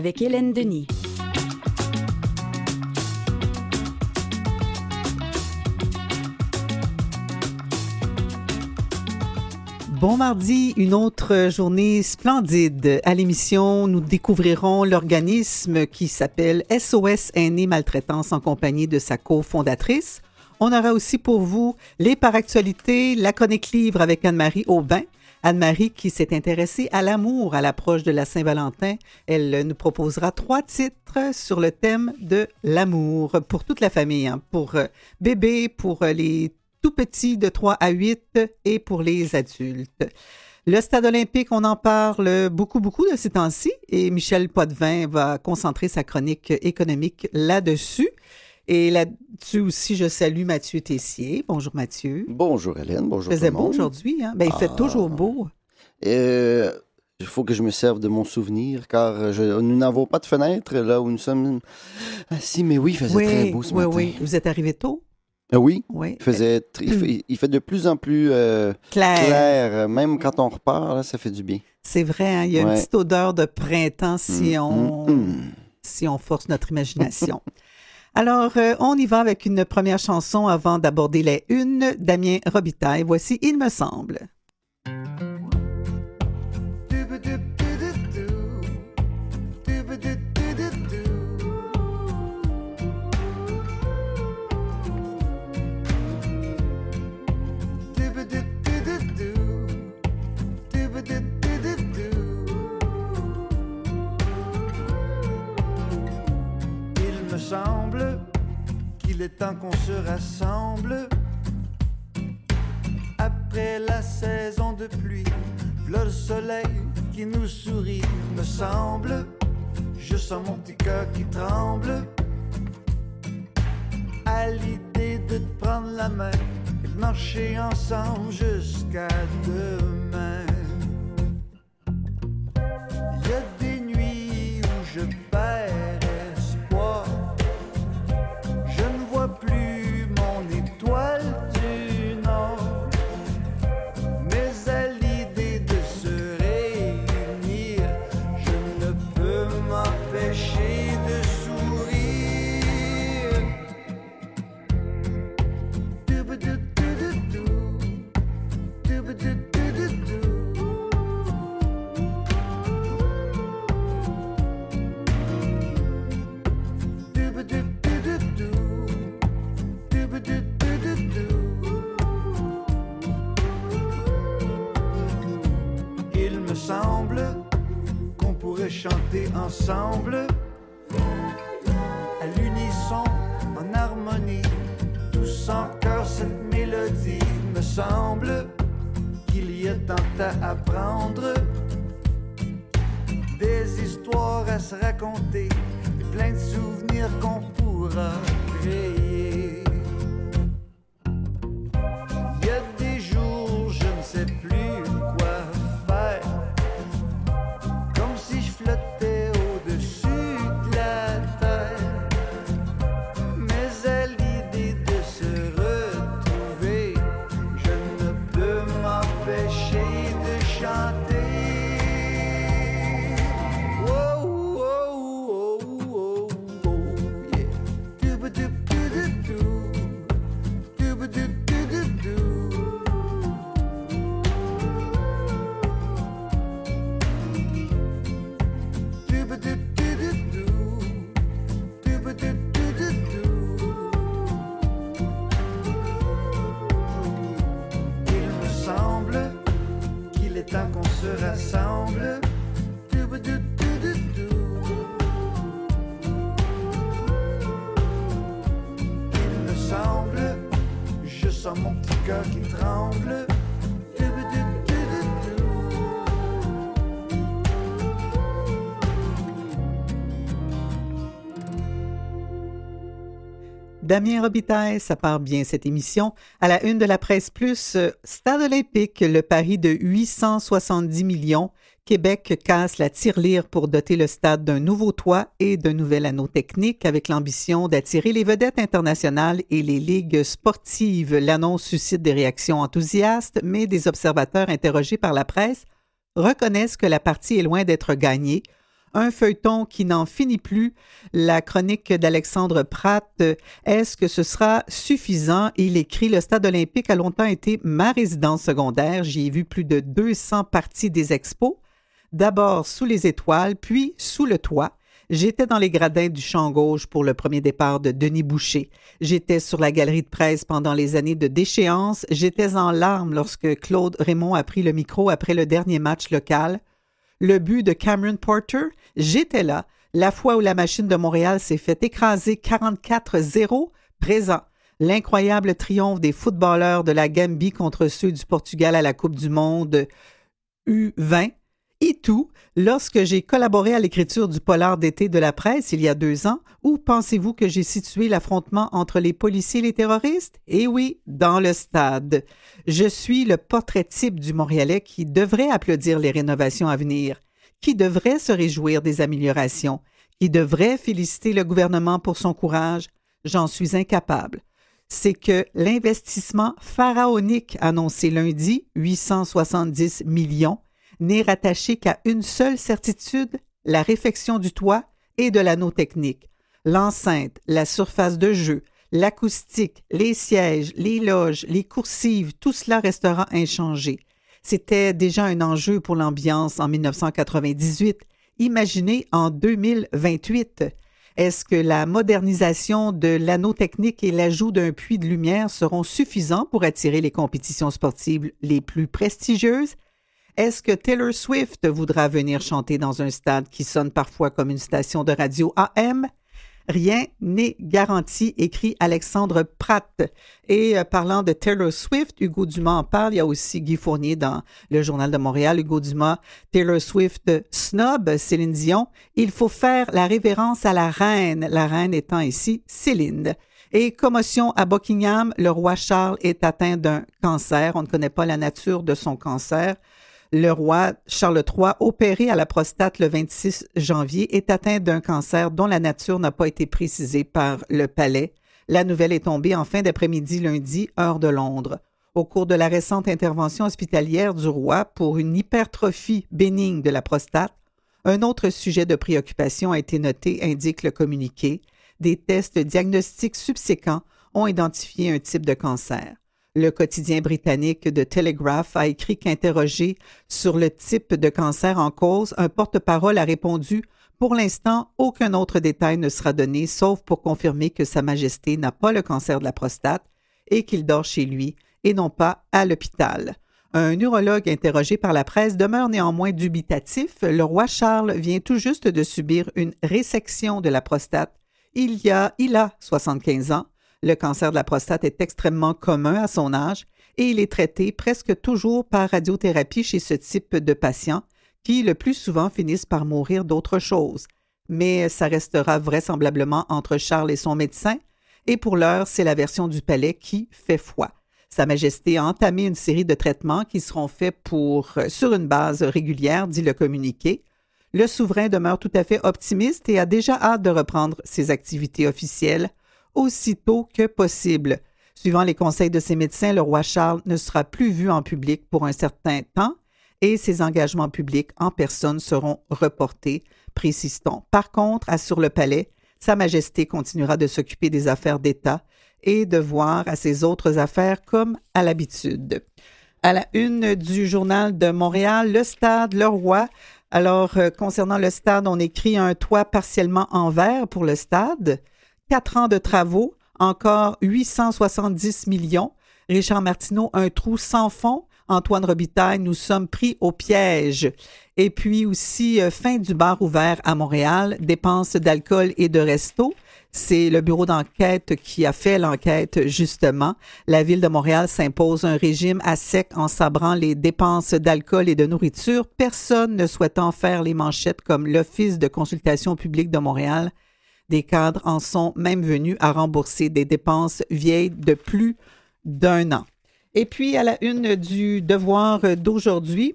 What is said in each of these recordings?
avec Hélène Denis. Bon mardi, une autre journée splendide. À l'émission, nous découvrirons l'organisme qui s'appelle SOS Aînés Maltraitance en compagnie de sa cofondatrice. On aura aussi pour vous les par actualités, la chronique livre avec Anne-Marie Aubin. Anne-Marie qui s'est intéressée à l'amour à l'approche de la Saint-Valentin. Elle nous proposera trois titres sur le thème de l'amour pour toute la famille, hein, pour euh, bébés, pour euh, les tout petits de 3 à 8 et pour les adultes. Le stade olympique, on en parle beaucoup, beaucoup de ces temps-ci et Michel Poitvin va concentrer sa chronique économique là-dessus. Et là-dessus aussi, je salue Mathieu Tessier. Bonjour Mathieu. Bonjour Hélène, bonjour. Il faisait beau aujourd'hui, hein? Ben, il fait toujours Ah. beau. Euh, il faut que je me serve de mon souvenir car je- nous n'avons pas de fenêtre là où nous sommes assis. Mais oui, il faisait Oui, très beau ce oui, matin. oui. Vous êtes arrivé tôt? Ah oui, Oui. il faisait, il fait, il fait de plus en plus euh, clair. Même quand on repart, là, ça fait du bien. C'est vrai, hein? il y a une petite odeur de printemps si Mm, on, mm, mm. si on force notre imagination. Alors, euh, on y va avec une première chanson avant d'aborder les unes. Damien Robitaille, voici Il me semble. Il est temps qu'on se rassemble après la saison de pluie. Le soleil qui nous sourit, me semble. Je sens mon petit cœur qui tremble à l'idée de te prendre la main et de marcher ensemble jusqu'à demain. Il y a des nuits où je perds chanter ensemble à l'unisson, en harmonie, tous en cœur cette mélodie. Me semble qu'il y a tant à apprendre, des histoires à se raconter, et plein de souvenirs qu'on pourra créer. Damien Robitaille, ça part bien cette émission. À la une de la presse plus, euh, Stade olympique, le pari de 870 millions. Québec casse la tirelire pour doter le stade d'un nouveau toit et d'un nouvel anneau technique avec l'ambition d'attirer les vedettes internationales et les ligues sportives. L'annonce suscite des réactions enthousiastes, mais des observateurs interrogés par la presse reconnaissent que la partie est loin d'être gagnée. Un feuilleton qui n'en finit plus. La chronique d'Alexandre Pratt. Est-ce que ce sera suffisant? Il écrit Le stade olympique a longtemps été ma résidence secondaire. J'y ai vu plus de 200 parties des expos. D'abord sous les étoiles, puis sous le toit. J'étais dans les gradins du champ gauche pour le premier départ de Denis Boucher. J'étais sur la galerie de presse pendant les années de déchéance. J'étais en larmes lorsque Claude Raymond a pris le micro après le dernier match local. Le but de Cameron Porter, j'étais là. La fois où la machine de Montréal s'est fait écraser 44-0, présent. L'incroyable triomphe des footballeurs de la Gambie contre ceux du Portugal à la Coupe du Monde U20 et tout lorsque j'ai collaboré à l'écriture du polar d'été de la presse il y a deux ans, où pensez-vous que j'ai situé l'affrontement entre les policiers et les terroristes? Eh oui, dans le stade. Je suis le portrait type du Montréalais qui devrait applaudir les rénovations à venir, qui devrait se réjouir des améliorations, qui devrait féliciter le gouvernement pour son courage. J'en suis incapable c'est que l'investissement pharaonique annoncé lundi, 870 millions, n'est rattaché qu'à une seule certitude, la réfection du toit et de l'anneau technique. L'enceinte, la surface de jeu, l'acoustique, les sièges, les loges, les coursives, tout cela restera inchangé. C'était déjà un enjeu pour l'ambiance en 1998. Imaginez en 2028. Est-ce que la modernisation de l'anneau technique et l'ajout d'un puits de lumière seront suffisants pour attirer les compétitions sportives les plus prestigieuses? Est-ce que Taylor Swift voudra venir chanter dans un stade qui sonne parfois comme une station de radio AM? Rien n'est garanti, écrit Alexandre Pratt. Et euh, parlant de Taylor Swift, Hugo Dumas en parle. Il y a aussi Guy Fournier dans le Journal de Montréal. Hugo Dumas, Taylor Swift snob, Céline Dion. Il faut faire la révérence à la reine, la reine étant ici Céline. Et commotion à Buckingham, le roi Charles est atteint d'un cancer. On ne connaît pas la nature de son cancer le roi Charles III, opéré à la prostate le 26 janvier, est atteint d'un cancer dont la nature n'a pas été précisée par le palais. La nouvelle est tombée en fin d'après-midi lundi, heure de Londres. Au cours de la récente intervention hospitalière du roi pour une hypertrophie bénigne de la prostate, un autre sujet de préoccupation a été noté, indique le communiqué. Des tests diagnostiques subséquents ont identifié un type de cancer. Le quotidien britannique de Telegraph a écrit qu'interrogé sur le type de cancer en cause, un porte-parole a répondu Pour l'instant, aucun autre détail ne sera donné, sauf pour confirmer que Sa Majesté n'a pas le cancer de la prostate et qu'il dort chez lui et non pas à l'hôpital. Un neurologue interrogé par la presse demeure néanmoins dubitatif. Le roi Charles vient tout juste de subir une résection de la prostate. Il y a, il a 75 ans. Le cancer de la prostate est extrêmement commun à son âge et il est traité presque toujours par radiothérapie chez ce type de patients qui le plus souvent finissent par mourir d'autre chose. Mais ça restera vraisemblablement entre Charles et son médecin, et pour l'heure, c'est la version du palais qui fait foi. Sa Majesté a entamé une série de traitements qui seront faits pour sur une base régulière, dit le communiqué. Le souverain demeure tout à fait optimiste et a déjà hâte de reprendre ses activités officielles aussitôt que possible. Suivant les conseils de ses médecins, le roi Charles ne sera plus vu en public pour un certain temps et ses engagements publics en personne seront reportés, précise-t-on. Par contre, assure le palais, Sa Majesté continuera de s'occuper des affaires d'État et de voir à ses autres affaires comme à l'habitude. À la une du journal de Montréal, le stade Le Roi. Alors, euh, concernant le stade, on écrit un toit partiellement en verre pour le stade quatre ans de travaux, encore 870 millions. Richard Martineau, un trou sans fond. Antoine Robitaille, nous sommes pris au piège. Et puis aussi, euh, fin du bar ouvert à Montréal, dépenses d'alcool et de resto. C'est le bureau d'enquête qui a fait l'enquête, justement. La ville de Montréal s'impose un régime à sec en sabrant les dépenses d'alcool et de nourriture, personne ne souhaitant faire les manchettes comme l'Office de consultation publique de Montréal des cadres en sont même venus à rembourser des dépenses vieilles de plus d'un an. Et puis, à la une du devoir d'aujourd'hui,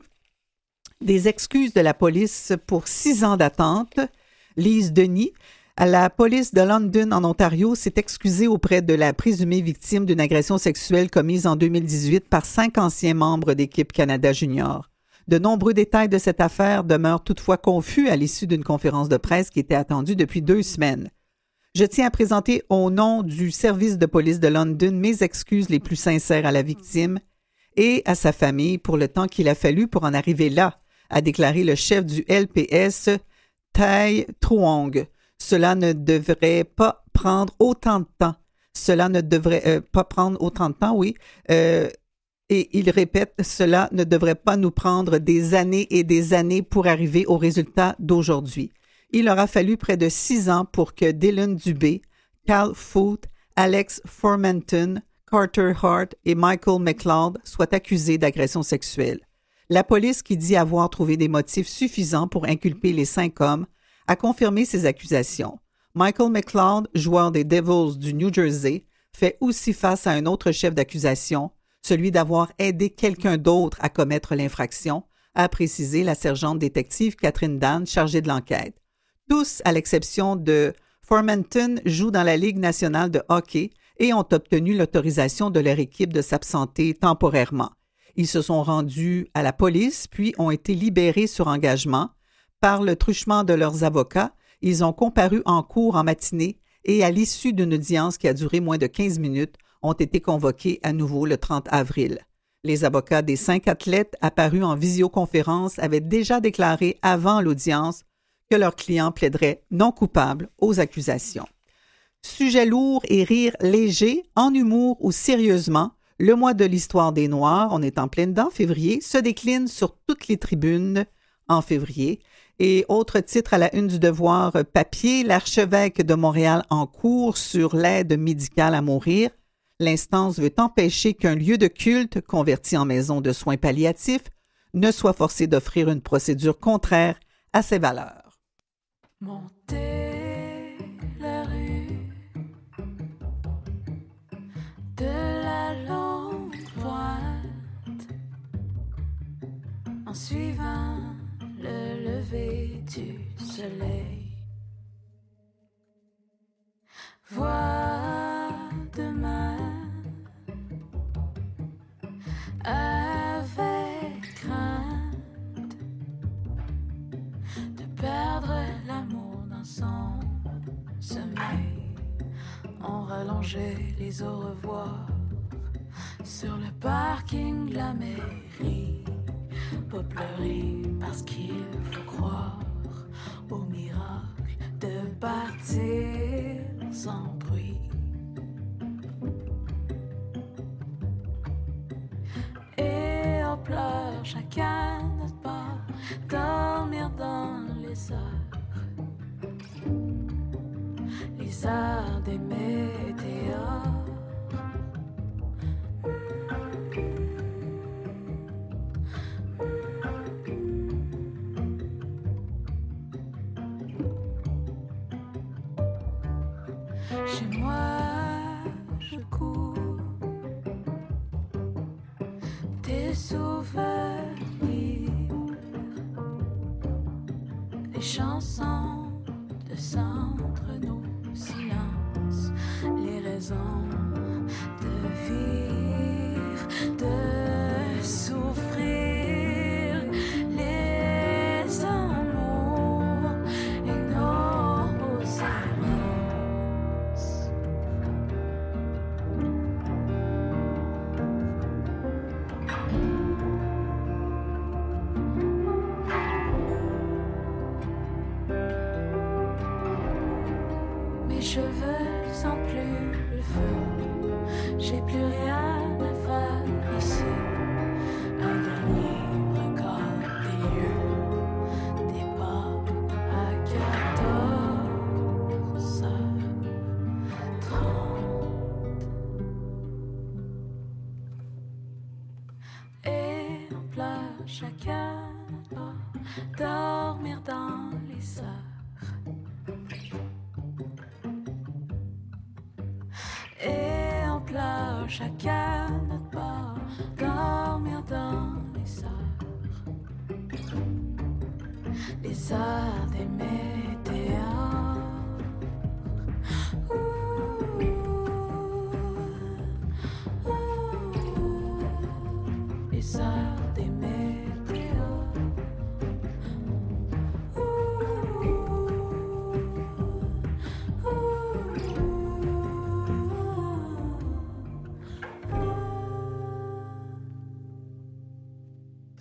des excuses de la police pour six ans d'attente. Lise Denis, la police de London en Ontario s'est excusée auprès de la présumée victime d'une agression sexuelle commise en 2018 par cinq anciens membres d'équipe Canada Junior. De nombreux détails de cette affaire demeurent toutefois confus à l'issue d'une conférence de presse qui était attendue depuis deux semaines. Je tiens à présenter au nom du service de police de London mes excuses les plus sincères à la victime et à sa famille pour le temps qu'il a fallu pour en arriver là, a déclaré le chef du LPS, Tai Truong. Cela ne devrait pas prendre autant de temps. Cela ne devrait euh, pas prendre autant de temps, oui. Euh, et il répète, cela ne devrait pas nous prendre des années et des années pour arriver au résultat d'aujourd'hui. Il aura fallu près de six ans pour que Dylan Dubé, Cal Foote, Alex Formanton, Carter Hart et Michael McLeod soient accusés d'agression sexuelle. La police, qui dit avoir trouvé des motifs suffisants pour inculper les cinq hommes, a confirmé ces accusations. Michael McLeod, joueur des Devils du New Jersey, fait aussi face à un autre chef d'accusation, celui d'avoir aidé quelqu'un d'autre à commettre l'infraction, a précisé la sergente détective Catherine Dan, chargée de l'enquête. Tous, à l'exception de Formanton, jouent dans la Ligue nationale de hockey et ont obtenu l'autorisation de leur équipe de s'absenter temporairement. Ils se sont rendus à la police, puis ont été libérés sur engagement. Par le truchement de leurs avocats, ils ont comparu en cours en matinée et à l'issue d'une audience qui a duré moins de 15 minutes, ont été convoqués à nouveau le 30 avril. Les avocats des cinq athlètes apparus en visioconférence avaient déjà déclaré avant l'audience que leurs clients plaideraient non coupables aux accusations. Sujet lourd et rire léger, en humour ou sérieusement, le mois de l'histoire des Noirs, on est en pleine dedans, février, se décline sur toutes les tribunes en février. Et autre titre à la une du devoir papier, l'archevêque de Montréal en cours sur l'aide médicale à mourir. L'instance veut empêcher qu'un lieu de culte, converti en maison de soins palliatifs, ne soit forcé d'offrir une procédure contraire à ses valeurs. Monter la rue de la longue pointe en suivant le lever du soleil. Voir demain avec crainte de perdre l'amour dans son sommeil. On rallongeait les au revoir sur le parking de la mairie. Pas pleurer parce qu'il faut croire au miracle de partir sans bruit. Pleure chacun notre part, dormir dans les heures, les heures des météores. Chez moi, des souvenirs, des chansons de centre nos silences, les raisons de vivre, de Mes cheveux sont plus le feu. J'ai plus rien à faire ici.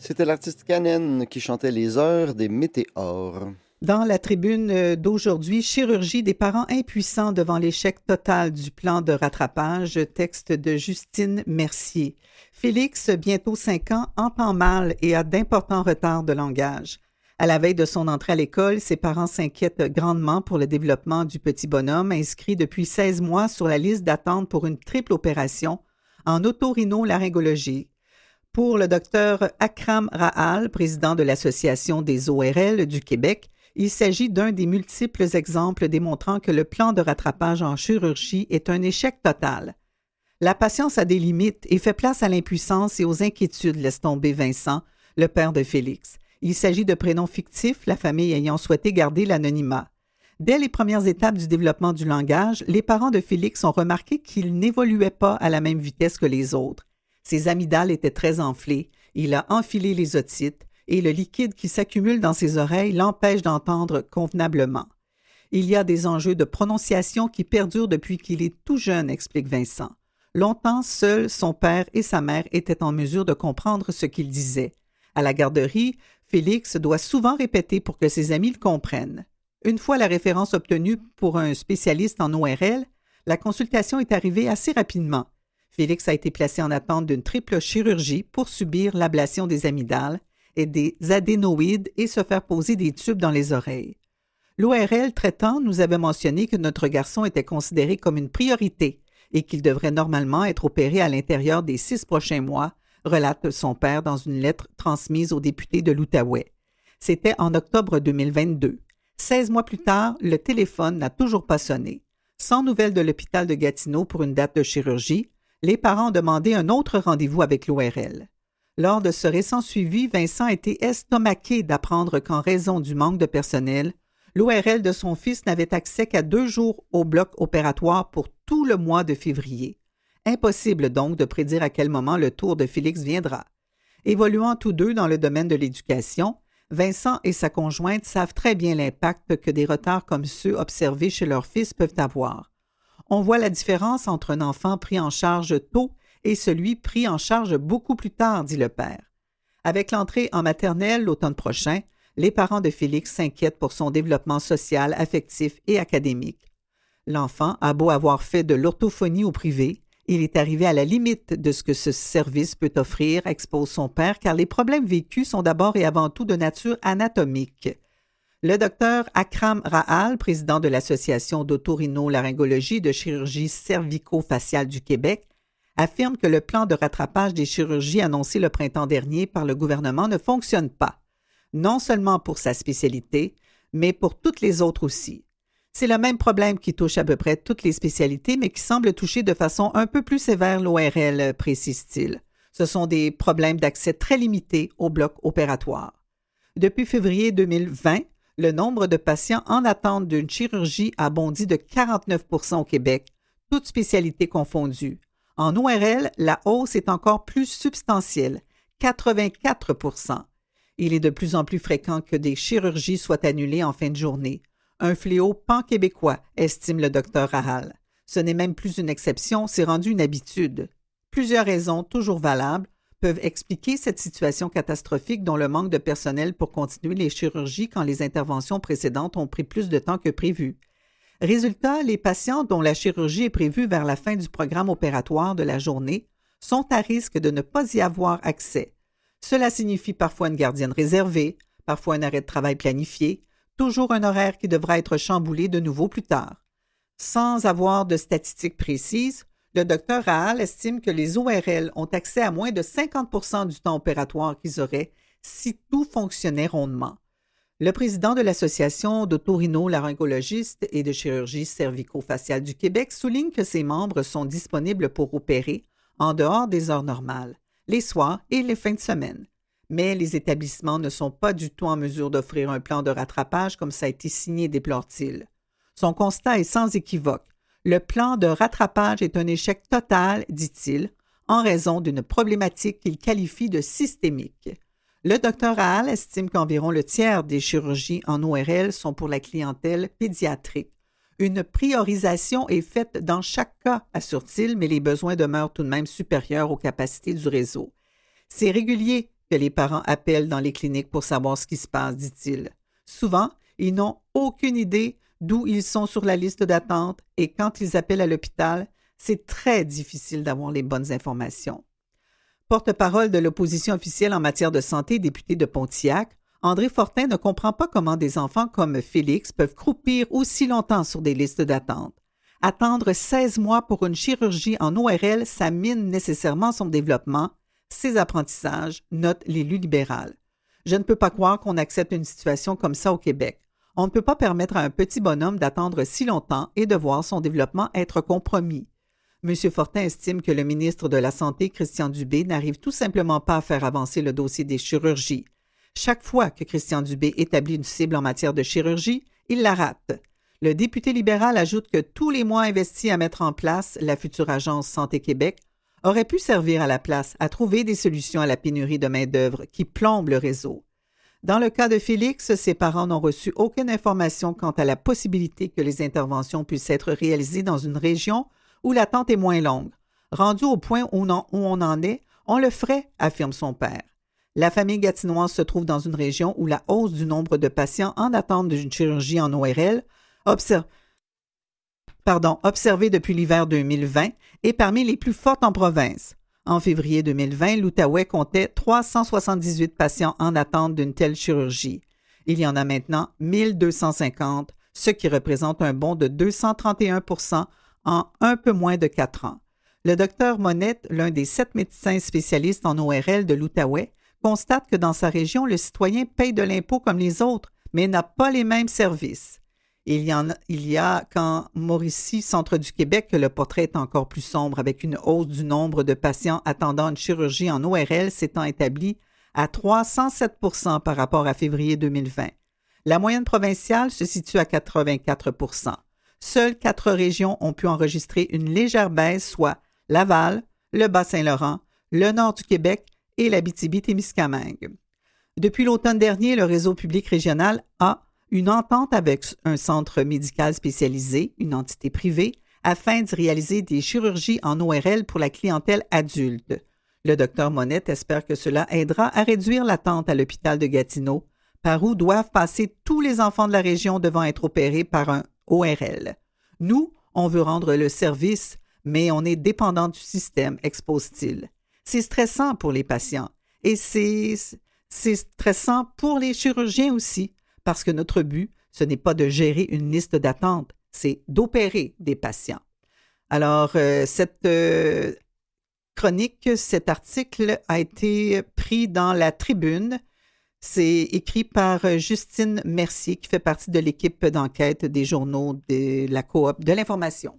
C'était l'artiste Canen qui chantait Les heures des météores. Dans la tribune euh, d'aujourd'hui, chirurgie des parents impuissants devant l'échec total du plan de rattrapage, texte de Justine Mercier. Félix, bientôt cinq ans, entend mal et a d'importants retards de langage. À la veille de son entrée à l'école, ses parents s'inquiètent grandement pour le développement du petit bonhomme inscrit depuis 16 mois sur la liste d'attente pour une triple opération en otorhinolaryngologie. Pour le docteur Akram Rahal, président de l'Association des ORL du Québec, il s'agit d'un des multiples exemples démontrant que le plan de rattrapage en chirurgie est un échec total. La patience a des limites et fait place à l'impuissance et aux inquiétudes, laisse tomber Vincent, le père de Félix. Il s'agit de prénoms fictifs, la famille ayant souhaité garder l'anonymat. Dès les premières étapes du développement du langage, les parents de Félix ont remarqué qu'il n'évoluait pas à la même vitesse que les autres. Ses amygdales étaient très enflées, il a enfilé les otites, et le liquide qui s'accumule dans ses oreilles l'empêche d'entendre convenablement. Il y a des enjeux de prononciation qui perdurent depuis qu'il est tout jeune, explique Vincent. Longtemps, seuls son père et sa mère étaient en mesure de comprendre ce qu'il disait. À la garderie, Félix doit souvent répéter pour que ses amis le comprennent. Une fois la référence obtenue pour un spécialiste en ORL, la consultation est arrivée assez rapidement. Félix a été placé en attente d'une triple chirurgie pour subir l'ablation des amygdales et des adénoïdes et se faire poser des tubes dans les oreilles. L'ORL traitant nous avait mentionné que notre garçon était considéré comme une priorité et qu'il devrait normalement être opéré à l'intérieur des six prochains mois, relate son père dans une lettre transmise au député de l'Outaouais. C'était en octobre 2022. Seize mois plus tard, le téléphone n'a toujours pas sonné. Sans nouvelles de l'hôpital de Gatineau pour une date de chirurgie, les parents ont demandé un autre rendez-vous avec l'ORL. Lors de ce récent suivi, Vincent été estomaqué d'apprendre qu'en raison du manque de personnel, l'ORL de son fils n'avait accès qu'à deux jours au bloc opératoire pour tout le mois de février. Impossible donc de prédire à quel moment le tour de Félix viendra. Évoluant tous deux dans le domaine de l'éducation, Vincent et sa conjointe savent très bien l'impact que des retards comme ceux observés chez leur fils peuvent avoir. On voit la différence entre un enfant pris en charge tôt et celui pris en charge beaucoup plus tard, dit le père. Avec l'entrée en maternelle l'automne prochain, les parents de Félix s'inquiètent pour son développement social, affectif et académique. L'enfant a beau avoir fait de l'orthophonie au privé, il est arrivé à la limite de ce que ce service peut offrir, expose son père, car les problèmes vécus sont d'abord et avant tout de nature anatomique. Le docteur Akram Rahal, président de l'Association d'autorino-laryngologie de chirurgie cervico-faciale du Québec, affirme que le plan de rattrapage des chirurgies annoncé le printemps dernier par le gouvernement ne fonctionne pas, non seulement pour sa spécialité, mais pour toutes les autres aussi. C'est le même problème qui touche à peu près toutes les spécialités, mais qui semble toucher de façon un peu plus sévère l'ORL, précise-t-il. Ce sont des problèmes d'accès très limités au bloc opératoire. Depuis février 2020, le nombre de patients en attente d'une chirurgie a bondi de 49% au Québec, toutes spécialités confondues. En ORL, la hausse est encore plus substantielle, 84 Il est de plus en plus fréquent que des chirurgies soient annulées en fin de journée. Un fléau pan-québécois, estime le docteur Rahal. Ce n'est même plus une exception, c'est rendu une habitude. Plusieurs raisons, toujours valables, peuvent expliquer cette situation catastrophique dont le manque de personnel pour continuer les chirurgies quand les interventions précédentes ont pris plus de temps que prévu. Résultat, les patients dont la chirurgie est prévue vers la fin du programme opératoire de la journée sont à risque de ne pas y avoir accès. Cela signifie parfois une gardienne réservée, parfois un arrêt de travail planifié, toujours un horaire qui devra être chamboulé de nouveau plus tard. Sans avoir de statistiques précises, le docteur Rahal estime que les ORL ont accès à moins de 50% du temps opératoire qu'ils auraient si tout fonctionnait rondement. Le président de l'Association d'autorino-laryngologistes et de chirurgie cervico-faciale du Québec souligne que ses membres sont disponibles pour opérer en dehors des heures normales, les soirs et les fins de semaine. Mais les établissements ne sont pas du tout en mesure d'offrir un plan de rattrapage comme ça a été signé, déplore-t-il. Son constat est sans équivoque. Le plan de rattrapage est un échec total, dit-il, en raison d'une problématique qu'il qualifie de systémique. Le docteur Hall estime qu'environ le tiers des chirurgies en ORL sont pour la clientèle pédiatrique. Une priorisation est faite dans chaque cas, assure-t-il, mais les besoins demeurent tout de même supérieurs aux capacités du réseau. C'est régulier que les parents appellent dans les cliniques pour savoir ce qui se passe, dit-il. Souvent, ils n'ont aucune idée d'où ils sont sur la liste d'attente et quand ils appellent à l'hôpital, c'est très difficile d'avoir les bonnes informations. Porte-parole de l'opposition officielle en matière de santé, député de Pontiac, André Fortin ne comprend pas comment des enfants comme Félix peuvent croupir aussi longtemps sur des listes d'attente. Attendre 16 mois pour une chirurgie en ORL, ça mine nécessairement son développement, ses apprentissages, note l'élu libéral. Je ne peux pas croire qu'on accepte une situation comme ça au Québec. On ne peut pas permettre à un petit bonhomme d'attendre si longtemps et de voir son développement être compromis. M. Fortin estime que le ministre de la Santé, Christian Dubé, n'arrive tout simplement pas à faire avancer le dossier des chirurgies. Chaque fois que Christian Dubé établit une cible en matière de chirurgie, il la rate. Le député libéral ajoute que tous les mois investis à mettre en place la future agence Santé Québec auraient pu servir à la place à trouver des solutions à la pénurie de main-d'œuvre qui plombe le réseau. Dans le cas de Félix, ses parents n'ont reçu aucune information quant à la possibilité que les interventions puissent être réalisées dans une région où l'attente est moins longue. Rendu au point où on, en, est, on le ferait, affirme son père. La famille gatinoise se trouve dans une région où la hausse du nombre de patients en attente d'une chirurgie en ORL observée depuis l'hiver 2020 est parmi les plus fortes en province. En février 2020, l'Outaouais comptait 378 patients en attente d'une telle chirurgie. Il y en a maintenant 1250, ce qui représente un bond de 231% en un peu moins de quatre ans. Le docteur Monette, l'un des sept médecins spécialistes en ORL de l'Outaouais, constate que dans sa région, le citoyen paye de l'impôt comme les autres, mais n'a pas les mêmes services. Il y, en a, il y a qu'en Mauricie, centre du Québec, que le portrait est encore plus sombre, avec une hausse du nombre de patients attendant une chirurgie en ORL s'étant établie à 307% par rapport à février 2020. La moyenne provinciale se situe à 84% Seules quatre régions ont pu enregistrer une légère baisse, soit Laval, le Bas-Saint-Laurent, le nord du Québec et l'Abitibi-Témiscamingue. Depuis l'automne dernier, le réseau public régional a une entente avec un centre médical spécialisé, une entité privée, afin de réaliser des chirurgies en ORL pour la clientèle adulte. Le docteur Monette espère que cela aidera à réduire l'attente à l'hôpital de Gatineau, par où doivent passer tous les enfants de la région devant être opérés par un ORL. Nous, on veut rendre le service, mais on est dépendant du système, expose-t-il. C'est stressant pour les patients et c'est stressant pour les chirurgiens aussi, parce que notre but, ce n'est pas de gérer une liste d'attente, c'est d'opérer des patients. Alors, euh, cette euh, chronique, cet article a été pris dans la tribune. C'est écrit par Justine Mercier, qui fait partie de l'équipe d'enquête des journaux de la coop de l'information.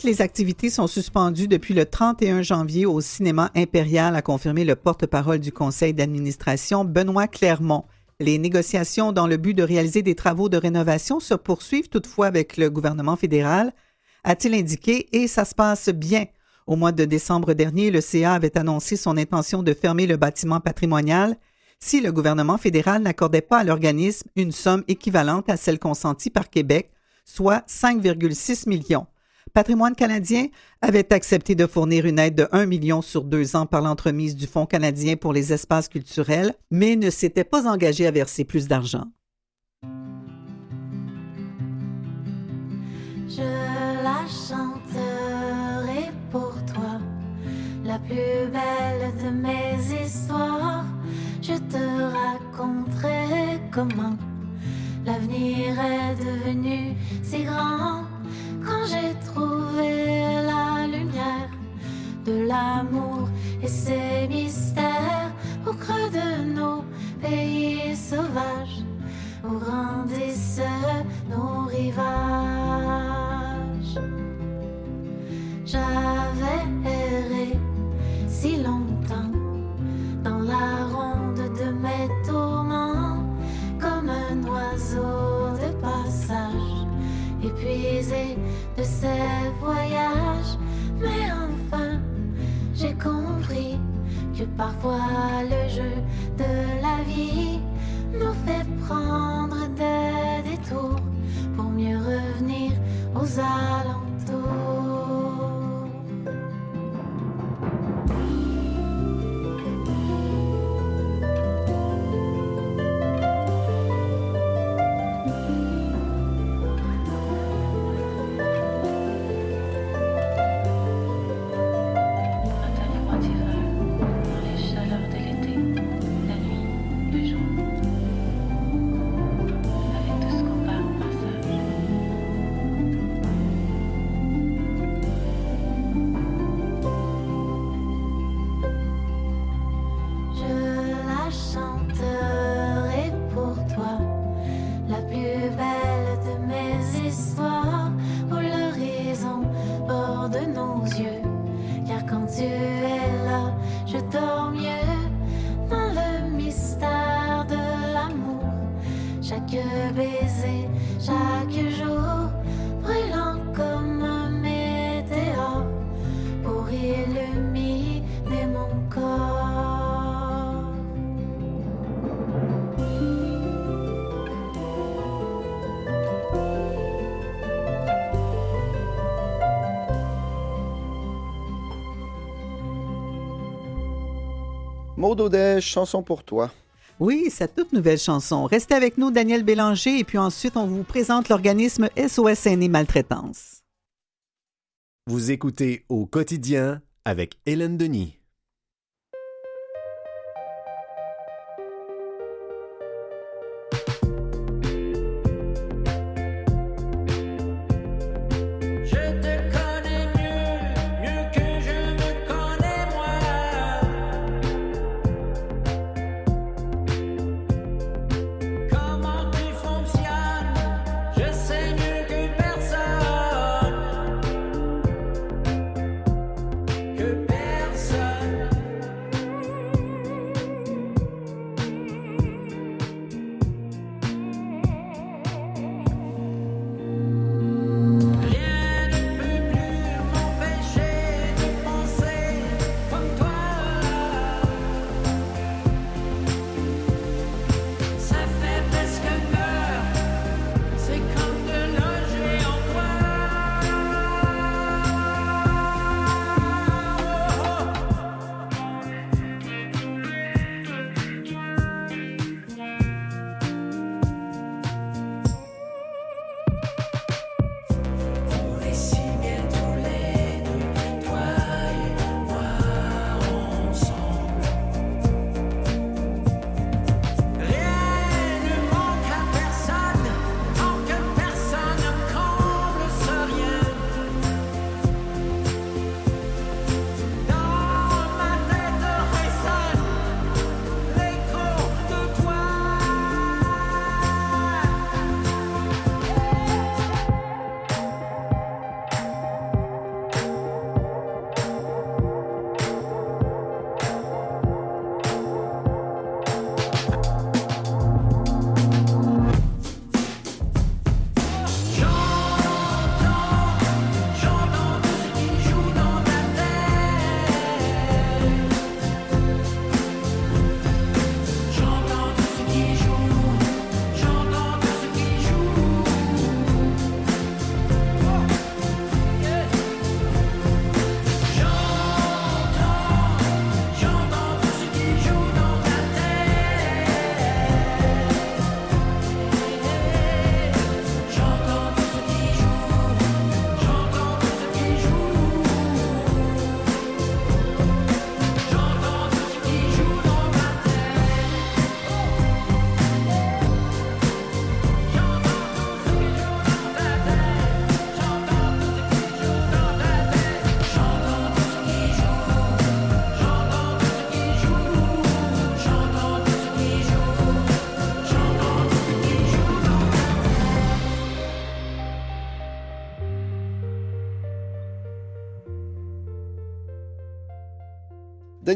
Toutes les activités sont suspendues depuis le 31 janvier au cinéma impérial, a confirmé le porte-parole du conseil d'administration, Benoît Clermont. Les négociations dans le but de réaliser des travaux de rénovation se poursuivent toutefois avec le gouvernement fédéral, a-t-il indiqué, et ça se passe bien. Au mois de décembre dernier, le CA avait annoncé son intention de fermer le bâtiment patrimonial si le gouvernement fédéral n'accordait pas à l'organisme une somme équivalente à celle consentie par Québec, soit 5,6 millions. Patrimoine canadien avait accepté de fournir une aide de 1 million sur deux ans par l'entremise du Fonds canadien pour les espaces culturels, mais ne s'était pas engagé à verser plus d'argent. Je la chanterai pour toi, la plus belle de mes histoires. Je te raconterai comment l'avenir est devenu si grand quand j'ai trouvé la lumière de l'amour et ses mystères au creux de nos pays sauvages où grandissent nos rivages. J'avais erré si longtemps dans la ronde de mes tourments comme un oiseau épuisé de ses voyages. Mais enfin, j'ai compris que parfois le jeu de la vie nous fait prendre des détours pour mieux revenir aux alentours. Maud Audet, chanson pour toi. Oui, cette toute nouvelle chanson. Restez avec nous, Daniel Bélanger, et puis ensuite, on vous présente l'organisme SOS Aînés Maltraitance. Vous écoutez au quotidien avec Hélène Denis.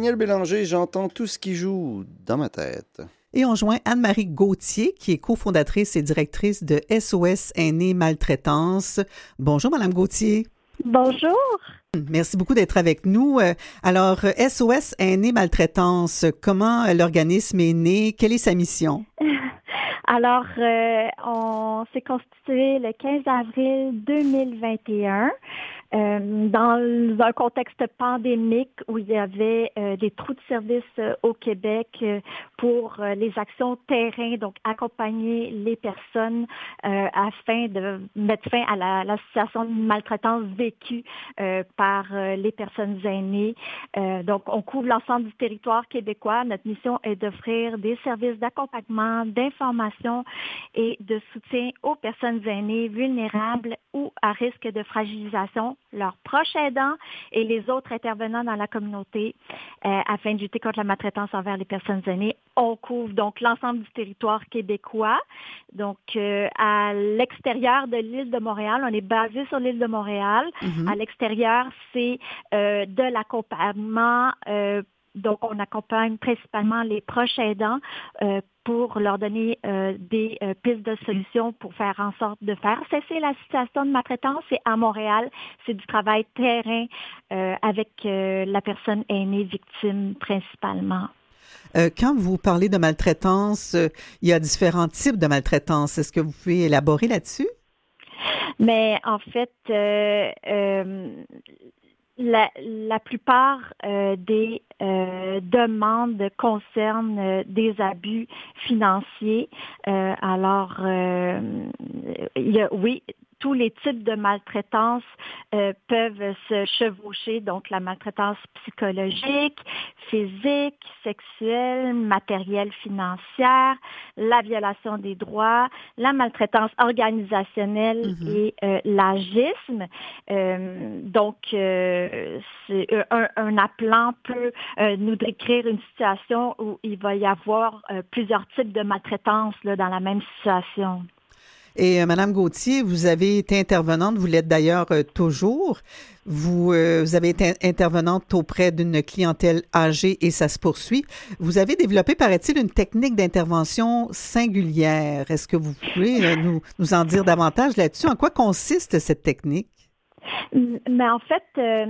Daniel Bélanger, j'entends tout ce qui joue dans ma tête. Et on joint Anne-Marie Gauthier, qui est cofondatrice et directrice de SOS Aînés Maltraitance. Bonjour, Madame Gauthier. Bonjour. Merci beaucoup d'être avec nous. Euh, Alors, SOS Aînés Maltraitance, comment l'organisme est né? Quelle est sa mission? Alors, euh, on s'est constitué le 15 avril 2021 euh, dans un contexte pandémique où il y avait euh, des trous de service euh, au Québec euh, pour les actions terrain, donc accompagner les personnes afin de mettre fin à la, la situation de maltraitance vécue par les personnes aînées. Donc, on couvre l'ensemble du territoire québécois. Notre mission est d'offrir des services d'accompagnement, d'information et de soutien aux personnes aînées vulnérables ou à risque de fragilisation leurs proches aidants et les autres intervenants dans la communauté euh, afin de lutter contre la maltraitance envers les personnes aînées. On couvre donc l'ensemble du territoire québécois. Donc, euh, à l'extérieur de l'île de Montréal, on est basé sur l'île de Montréal. Mhm. À l'extérieur, c'est euh, de l'accompagnement. Donc, on accompagne principalement les proches aidants euh, pour leur donner euh, des euh, pistes de solutions pour faire en sorte de faire cesser la situation de maltraitance. Et à Montréal, c'est du travail terrain avec la personne aînée victime principalement. Quand vous parlez de maltraitance, il y a différents types de maltraitance. Est-ce que vous pouvez élaborer là-dessus? Mais en fait, euh, euh, la, la plupart euh, des euh, demandes concernent euh, des abus financiers. Alors, il y a, oui, tous les types de maltraitance euh, peuvent se chevaucher, donc la maltraitance psychologique, physique, sexuelle, matérielle, financière, la violation des droits, la maltraitance organisationnelle Mhm. et euh, l'agisme. Euh, donc, euh, euh, un, un appelant peut euh, nous décrire une situation où il va y avoir euh, plusieurs types de maltraitance là, dans la même situation. Et euh, Madame Gauthier, vous avez été intervenante, vous l'êtes d'ailleurs euh, toujours. Vous, euh, vous avez été intervenante auprès d'une clientèle âgée et ça se poursuit. Vous avez développé, paraît-il, une technique d'intervention singulière. Est-ce que vous pouvez euh, nous, nous en dire davantage là-dessus? En quoi consiste cette technique? Mais en fait, euh,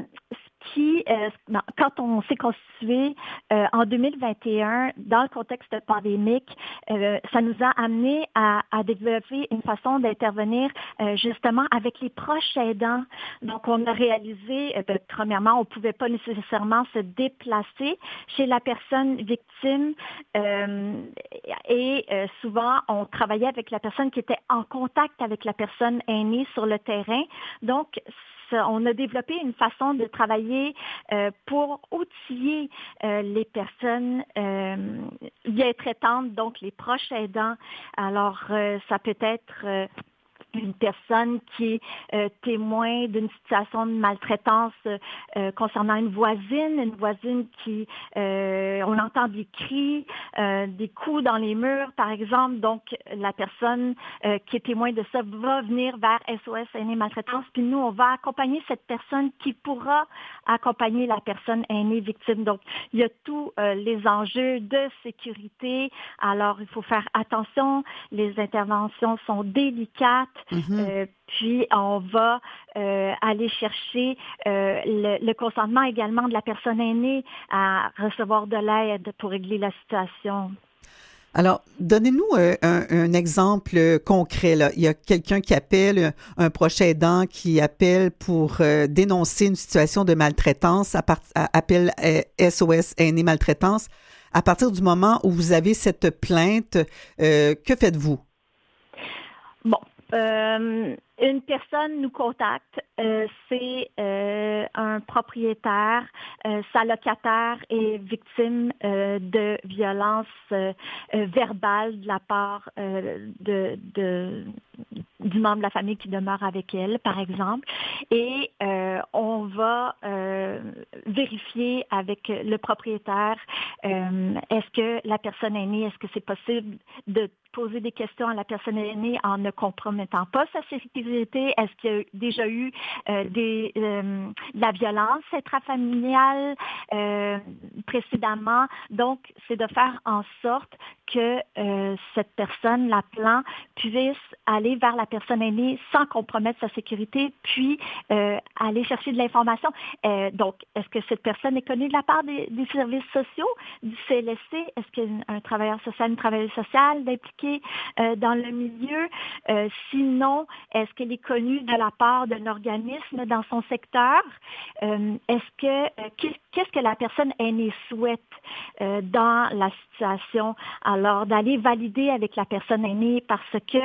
qui, euh, quand on s'est constitué euh, en 2021 dans le contexte pandémique, euh, ça nous a amené à, à développer une façon d'intervenir euh, justement avec les proches aidants. Donc, on a réalisé, euh, ben, premièrement, on ne pouvait pas nécessairement se déplacer chez la personne victime euh, et souvent, on travaillait avec la personne qui était en contact avec la personne aînée sur le terrain. Donc, on a développé une façon de travailler euh, pour outiller euh, les personnes euh, bien traitantes, donc les proches aidants. Alors, euh, ça peut être euh, une personne qui est euh, témoin d'une situation de maltraitance euh, concernant une voisine, une voisine qui, euh, on entend des cris, euh, des coups dans les murs, par exemple. Donc, la personne euh, qui est témoin de ça va venir vers SOS Aînée Maltraitance, puis nous, on va accompagner cette personne qui pourra accompagner la personne aînée victime. Donc, il y a tous euh, les enjeux de sécurité. Alors, il faut faire attention. Les interventions sont délicates. Mhm. Euh, puis on va euh, aller chercher euh, le, le consentement également de la personne aînée à recevoir de l'aide pour régler la situation. Alors, donnez-nous un, un exemple concret. Là. Il y a quelqu'un qui appelle, un proche aidant qui appelle pour dénoncer une situation de maltraitance, à part- à- appelle SOS Aîné Maltraitance. À partir du moment où vous avez cette plainte, que faites-vous? Bon, euh, une personne nous contacte, euh, c'est euh, un propriétaire, euh, sa locataire est victime euh, de violences euh, euh, verbales de la part de, de- du membre de la famille qui demeure avec elle, par exemple. Et on va vérifier avec le propriétaire est-ce que la personne aînée, est-ce que c'est possible de poser des questions à la personne aînée en ne compromettant pas sa sécurité? Est-ce qu'il y a déjà eu euh, des, euh, de la violence intrafamiliale euh, précédemment? Donc, c'est de faire en sorte que euh, cette personne, l'appelant, puisse aller vers la personne aînée sans compromettre sa sécurité, puis euh, aller chercher de l'information. Euh, donc, est-ce que cette personne est connue de la part des, des services sociaux, du CLSC? Est-ce qu'il y a un travailleur social, une travailleuse sociale d'impliquer euh, dans le milieu? Sinon, est-ce qu'elle est connue de la part d'un organisme dans son secteur? Euh, est-ce que euh, qu'est-ce que la personne aînée souhaite euh, dans la situation? Alors, d'aller valider avec la personne aînée parce que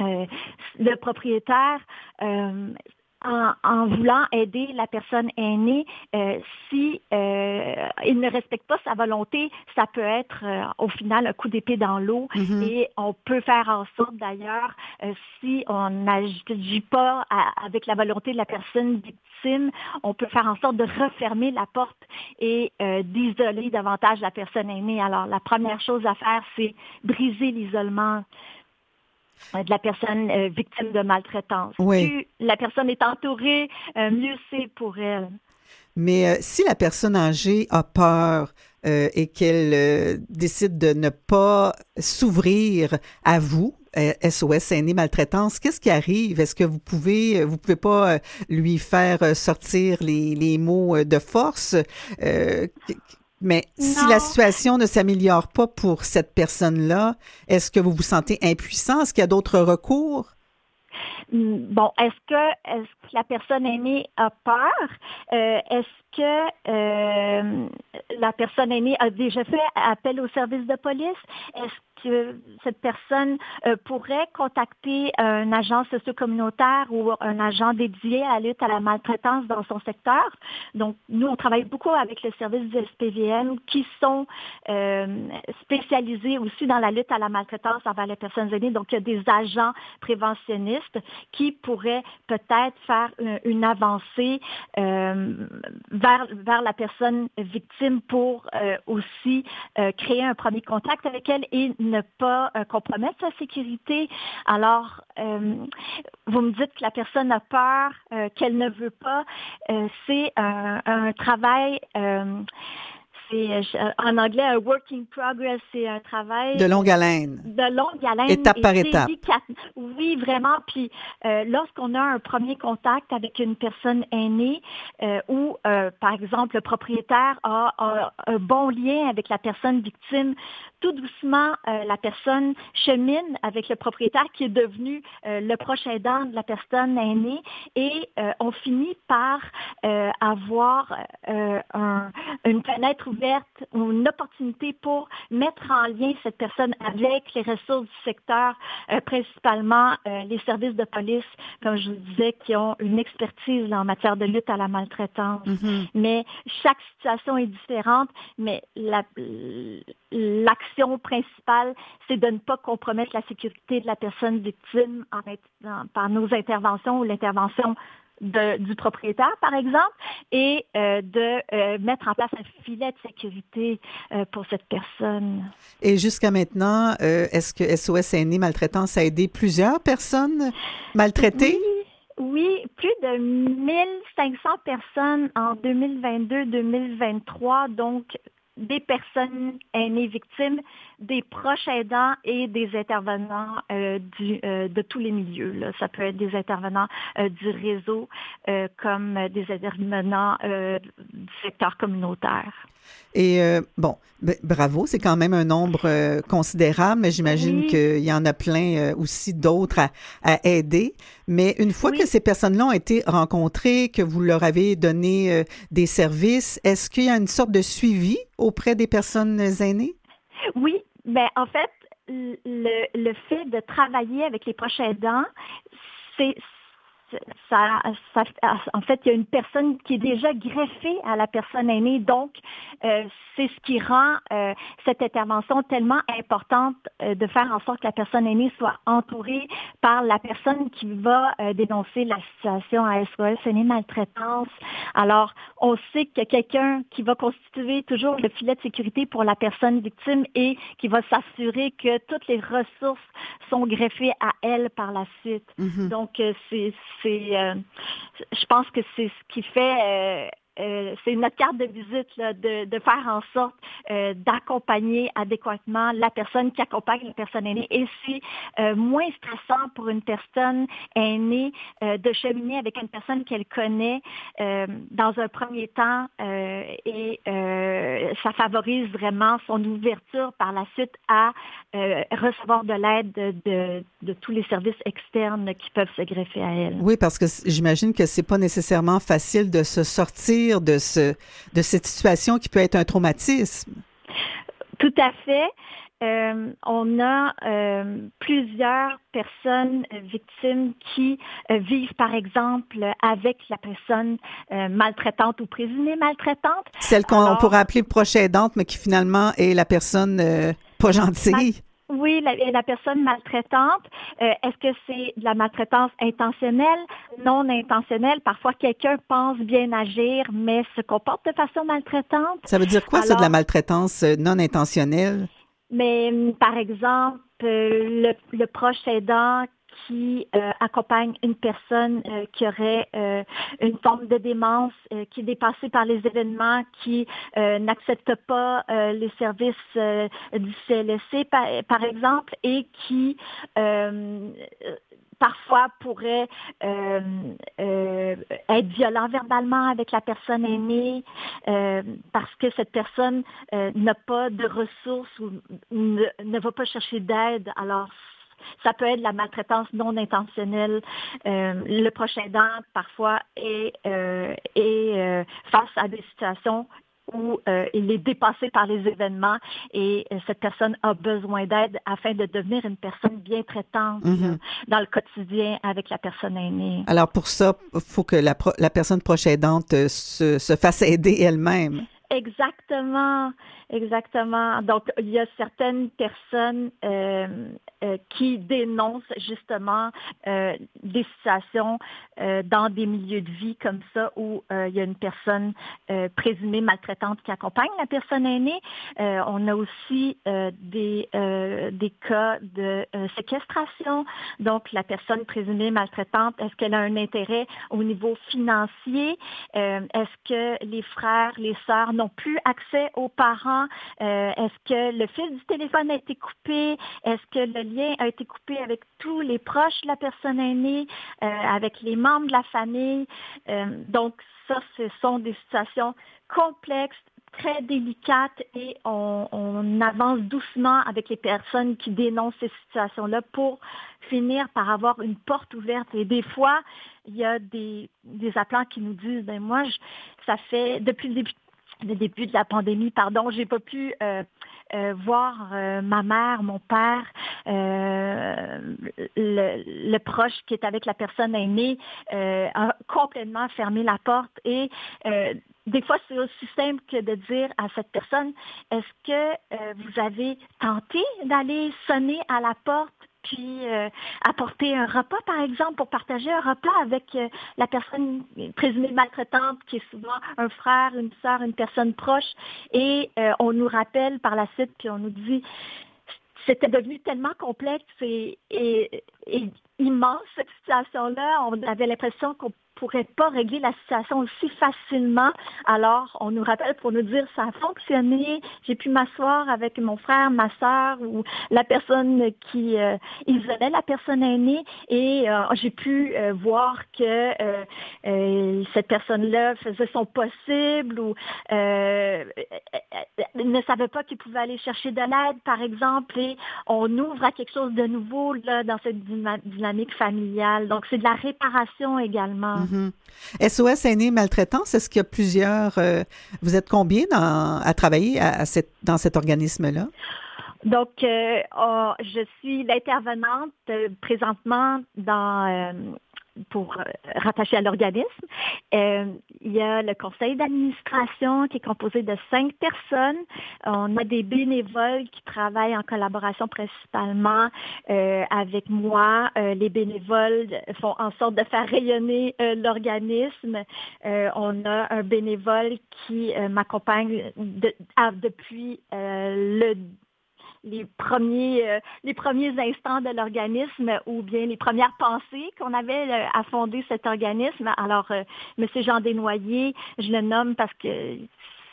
euh, le propriétaire euh, en, en, voulant aider la personne aînée, euh, si euh, il ne respecte pas sa volonté, ça peut être euh, au final un coup d'épée dans l'eau Mm -hmm. et on peut faire en sorte d'ailleurs, euh, si on n'agit pas à, avec la volonté de la personne victime, on peut faire en sorte de refermer la porte et euh, d'isoler davantage la personne aînée. Alors la première chose à faire, c'est briser l'isolement de la personne euh, victime de maltraitance. Oui. Plus la personne est entourée, euh, mieux c'est pour elle. Mais euh, si la personne âgée a peur euh, et qu'elle euh, décide de ne pas s'ouvrir à vous, SOS Aîné Maltraitance, qu'est-ce qui arrive? Est-ce que vous pouvez, vous pouvez pas euh, lui faire euh, sortir les, les mots de force? Mais Non. si la situation ne s'améliore pas pour cette personne-là, est-ce que vous vous sentez impuissant? Est-ce qu'il y a d'autres recours? Hmm, Bon, est-ce que, est que la personne aînée a peur? Euh, est-ce que euh, la personne aînée a déjà fait appel au service de police? Est-ce que cette personne euh, pourrait contacter un agent socio-communautaire ou un agent dédié à la lutte à la maltraitance dans son secteur? Donc, nous, on travaille beaucoup avec le service du SPVM qui sont euh, spécialisés aussi dans la lutte à la maltraitance envers les personnes aînées. Donc, il y a des agents préventionnistes qui pourraient peut-être faire une, une avancée euh, vers, vers la personne victime pour euh, aussi euh, créer un premier contact avec elle et ne pas euh, compromettre sa sécurité. Alors, euh, vous me dites que la personne a peur, euh, qu'elle ne veut pas. Euh, c'est un, un travail c'est euh, en anglais un work in progress, c'est un travail de longue haleine. De longue haleine. Étape par étape. Oui, vraiment. Puis euh, lorsqu'on a un premier contact avec une personne aînée euh, ou, euh, par exemple, le propriétaire a, a, un bon lien avec la personne victime, tout doucement, euh, la personne chemine avec le propriétaire qui est devenu euh, le proche aidant de la personne aînée et euh, on finit par avoir un, une fenêtre ouverte ou une opportunité pour mettre en lien cette personne avec les ressources du secteur, principalement les services de police, comme je vous disais, qui ont une expertise en matière de lutte à la maltraitance. Mm -hmm. Mais chaque situation est différente, mais la, l'action principale, c'est de ne pas compromettre la sécurité de la personne victime en, en, par nos interventions ou l'intervention de, du propriétaire, par exemple, et euh, de euh, mettre en place un filet de sécurité euh, pour cette personne. Et jusqu'à maintenant, est-ce que SOS Aîné Maltraitance a aidé plusieurs personnes maltraitées? Oui. Oui, plus de 1500 personnes en 2022-2023, donc des personnes aînées victimes, des proches aidants et des intervenants euh, du, euh, de tous les milieux. Là. Ça peut être des intervenants euh, du réseau comme des intervenants du secteur communautaire. Et bon, bravo, c'est quand même un nombre considérable, mais j'imagine oui. qu'il y en a plein aussi d'autres à, à, aider. Mais une fois oui. que ces personnes-là ont été rencontrées, que vous leur avez donné des services, est-ce qu'il y a une sorte de suivi auprès des personnes aînées? Oui, ben en fait, le, le fait de travailler avec les proches aidants, c'est ça, ça, en fait, il y a une personne qui est déjà greffée à la personne aînée. Donc, euh, c'est ce qui rend euh, cette intervention tellement importante euh, de faire en sorte que la personne aînée soit entourée par la personne qui va euh, dénoncer la situation à SOS aînée maltraitance. Alors, on sait que quelqu'un qui va constituer toujours le filet de sécurité pour la personne victime et qui va s'assurer que toutes les ressources sont greffées à elle par la suite. Mm -hmm. Donc, c'est c'est, euh, je pense que c'est ce qui fait euh, c'est notre carte de visite de, faire en sorte euh, d'accompagner adéquatement la personne qui accompagne la personne aînée. Et c'est euh, moins stressant pour une personne aînée de cheminer avec une personne qu'elle connaît dans un premier temps et ça favorise vraiment son ouverture par la suite à recevoir de l'aide de, tous les services externes qui peuvent se greffer à elle. Oui, parce que j'imagine que c'est pas nécessairement facile de se sortir de ce de cette situation qui peut être un traumatisme? Tout à fait. Euh, on a euh, plusieurs personnes euh, victimes qui euh, vivent, par exemple, avec la personne maltraitante ou présumée maltraitante. Celle qu'on pourrait appeler proche aidante, mais qui finalement est la personne pas gentille. Oui, la, la personne maltraitante, euh, est-ce que c'est de la maltraitance intentionnelle, non intentionnelle? Parfois, quelqu'un pense bien agir, mais se comporte de façon maltraitante. Ça veut dire quoi, ça, de la maltraitance euh, non intentionnelle? Mais par exemple, euh, le, le proche aidant qui euh, accompagne une personne euh, qui aurait euh, une forme de démence, euh, qui est dépassée par les événements, qui euh, n'accepte pas euh, les services du CLSC, par, par exemple, et qui parfois pourrait euh, euh, être violent verbalement avec la personne aînée euh, parce que cette personne n'a pas de ressources ou ne, ne va pas chercher d'aide. Alors, ça peut être la maltraitance non intentionnelle. Euh, le prochain aidant, parfois, est, euh, est euh, face à des situations où euh, il est dépassé par les événements et euh, cette personne a besoin d'aide afin de devenir une personne bien traitante Mhm. là, dans le quotidien avec la personne aînée. Alors pour ça, il faut que la, pro- la personne proche aidante se, se fasse aider elle-même. Exactement, exactement. Donc, il y a certaines personnes euh, euh, qui dénoncent justement euh, des situations euh, dans des milieux de vie comme ça où euh, il y a une personne euh, présumée maltraitante qui accompagne la personne aînée. On a aussi des, des cas de séquestration. Donc, la personne présumée maltraitante, est-ce qu'elle a un intérêt au niveau financier? Est-ce que les frères, les sœurs n'ont plus accès aux parents? Euh, est-ce que le fil du téléphone a été coupé? Est-ce que le lien a été coupé avec tous les proches de la personne aînée, euh, avec les membres de la famille? Euh, donc, ça, ce sont des situations complexes, très délicates et on, avance doucement avec les personnes qui dénoncent ces situations-là pour finir par avoir une porte ouverte. Et des fois, il y a des, appelants qui nous disent, ben moi, ça fait depuis le début le début de la pandémie, pardon, j'ai pas pu euh, euh, voir euh, ma mère, mon père, euh, le, le, proche qui est avec la personne aînée euh, a complètement fermé la porte. Et euh, des fois, c'est aussi simple que de dire à cette personne, est-ce que vous avez tenté d'aller sonner à la porte puis euh, apporter un repas, par exemple, pour partager un repas avec euh, la personne présumée maltraitante, qui est souvent un frère, une sœur, une personne proche. Et euh, on nous rappelle par la suite, puis on nous dit, c'était devenu tellement complexe et, et, et immense, cette situation-là. On avait l'impression qu'on pourrait pas régler la situation aussi facilement. Alors, on nous rappelle pour nous dire ça a fonctionné. J'ai pu m'asseoir avec mon frère, ma soeur ou la personne qui euh, isolait la personne aînée et euh, j'ai pu euh, voir que cette personne-là faisait son possible ou ne savait pas qu'il pouvait aller chercher de l'aide, par exemple, et on ouvre à quelque chose de nouveau là, dans cette dynamique familiale. Donc, c'est de la réparation également. SOS Aîné Maltraitance, est-ce qu'il y a plusieurs... Euh, vous êtes combien à travailler dans cet organisme-là? Donc, euh, oh, je suis l'intervenante euh, présentement dans pour rattacher à l'organisme. Euh, il y a le conseil d'administration qui est composé de cinq personnes. On a des bénévoles qui travaillent en collaboration principalement euh, avec moi. Euh, les bénévoles font en sorte de faire rayonner l'organisme. on a un bénévole qui m'accompagne de, ah, depuis le les premiers, euh, les premiers instants de l'organisme ou bien les premières pensées qu'on avait euh, à fonder cet organisme. Alors, euh, M. Jean Desnoyers, je le nomme parce que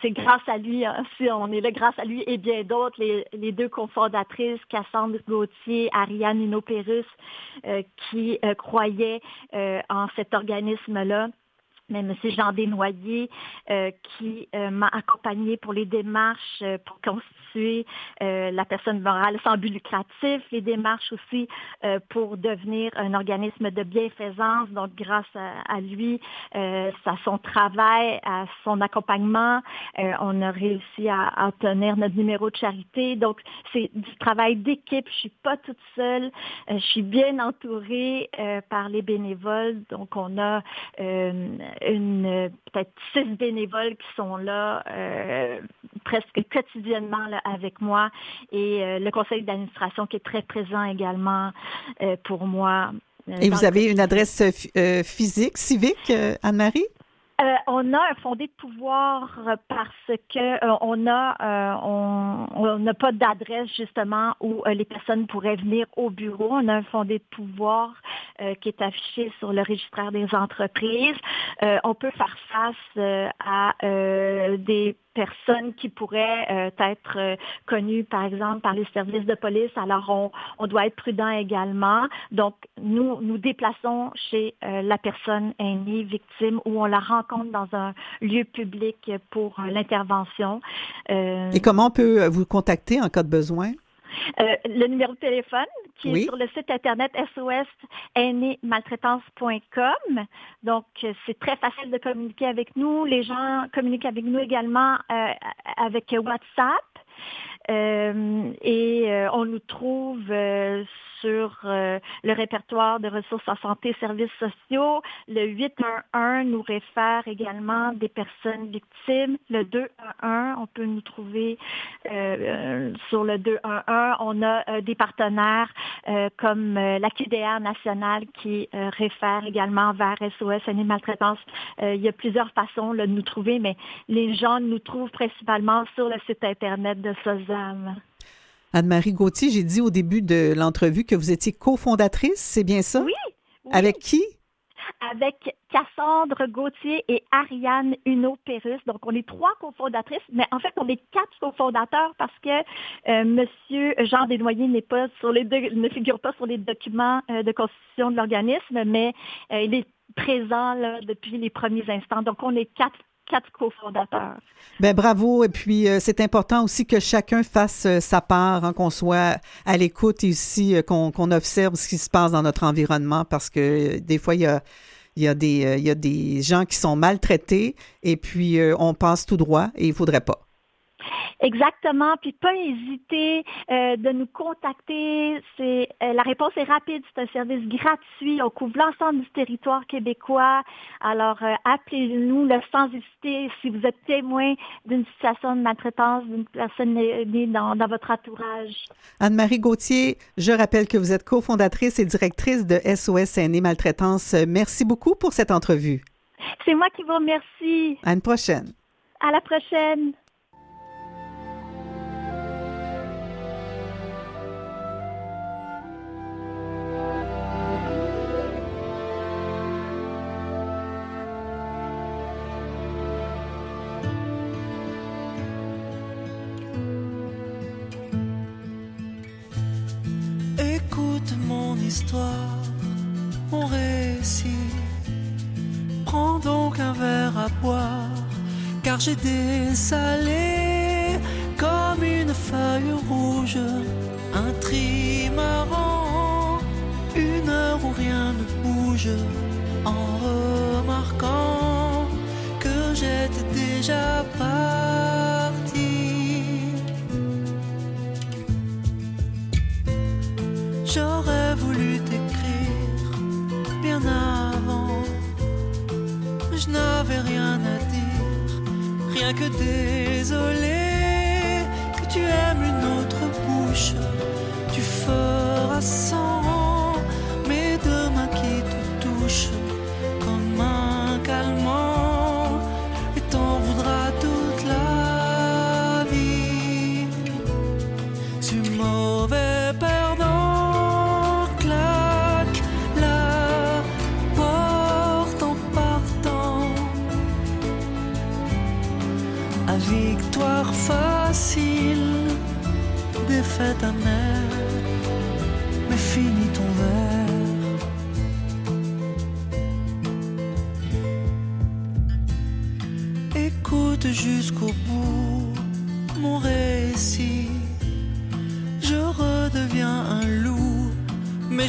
c'est grâce à lui, hein, si on est là grâce à lui et bien d'autres, les, les deux cofondatrices, Cassandre Gauthier, Ariane Hino-Pérus, euh, qui euh, croyaient euh, en cet organisme-là mais M. Jean Desnoyers, euh, qui euh, m'a accompagné pour les démarches euh, pour constituer euh, la personne morale sans but lucratif, les démarches aussi euh, pour devenir un organisme de bienfaisance. Donc, grâce à, à lui, euh, à son travail, à son accompagnement, on a réussi à, à obtenir notre numéro de charité. Donc, c'est du travail d'équipe. Je suis pas toute seule. Je suis bien entourée par les bénévoles. Donc, on a une peut-être six bénévoles qui sont là euh, presque quotidiennement là, avec moi et euh, le conseil d'administration qui est très présent également euh, pour moi. euh, Et vous avez une adresse euh, ph- physique, civique, Anne-Marie? Euh, on a un fondé de pouvoir parce que euh, on a euh, on n'a pas d'adresse justement où les personnes pourraient venir au bureau. On a un fondé de pouvoir qui est affiché sur le registraire des entreprises. On peut faire face à des personnes qui pourraient euh, être euh, connues, par exemple, par les services de police. Alors, on, doit être prudent également. Donc, nous nous déplaçons chez euh, la personne aînée, victime, où on la rencontre dans un lieu public pour euh, l'intervention. Et comment on peut vous contacter en cas de besoin? Euh, le numéro de téléphone qui Oui. est sur le site internet sosaînémaltraitance.com. Donc, euh, c'est très facile de communiquer avec nous. Les gens communiquent avec nous également euh, avec WhatsApp. Euh, et euh, on nous trouve euh, sur euh, le répertoire de ressources en santé et services sociaux. Le 811 nous réfère également des personnes victimes. Le 211, on peut nous trouver euh, sur le 211. On a des partenaires comme la QDR nationale qui réfère également vers SOS Animal Maltraitance. Il y a plusieurs façons là, de nous trouver, mais les gens nous trouvent principalement sur le site Internet de Anne-Marie Gauthier, j'ai dit au début de l'entrevue que vous étiez cofondatrice, c'est bien ça? Oui, oui. Avec qui? avec Cassandre Gauthier et Ariane Huneau-Pérus. Donc, on est trois cofondatrices, mais en fait, on est quatre cofondateurs parce que euh, Monsieur Jean Desnoyers n'est pas sur les deux- ne figure pas sur les documents euh, de constitution de l'organisme, mais euh, il est présent là, depuis les premiers instants. Donc, on est quatre quatre cofondateurs. Ben bravo. Et puis, euh, c'est important aussi que chacun fasse euh, sa part, hein, qu'on soit à l'écoute et aussi euh, qu'on observe ce qui se passe dans notre environnement parce que des fois, il y a, il y, a des, il y a des gens qui sont maltraités et puis on passe tout droit et il faudrait pas. Exactement. Puis pas hésiter euh, de nous contacter. C'est euh, la réponse est rapide. C'est un service gratuit. On couvre l'ensemble du territoire québécois. Alors euh, appelez-nous sans hésiter si vous êtes témoin d'une situation de maltraitance d'une personne née dans, dans votre entourage. Anne-Marie Gauthier, je rappelle que vous êtes cofondatrice et directrice de SOS Aînés Maltraitance. Merci beaucoup pour cette entrevue. C'est moi qui vous remercie. À une prochaine. À la prochaine. Histoire, mon récit. Prends donc un verre à boire, car j'ai dessalé comme une feuille rouge, un trimaran, une heure où rien ne bouge, en remarquant que j'étais déjà parti. Rien que désolé que tu aimes une autre bouche. Tu feras sans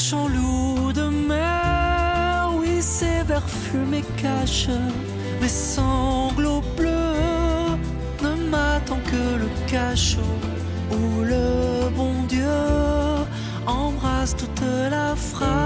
méchant loup de mer. Oui, ces vers fumés cachent mes sanglots bleus. Ne m'attend que le cachot où le bon Dieu embrasse toute la fratrie.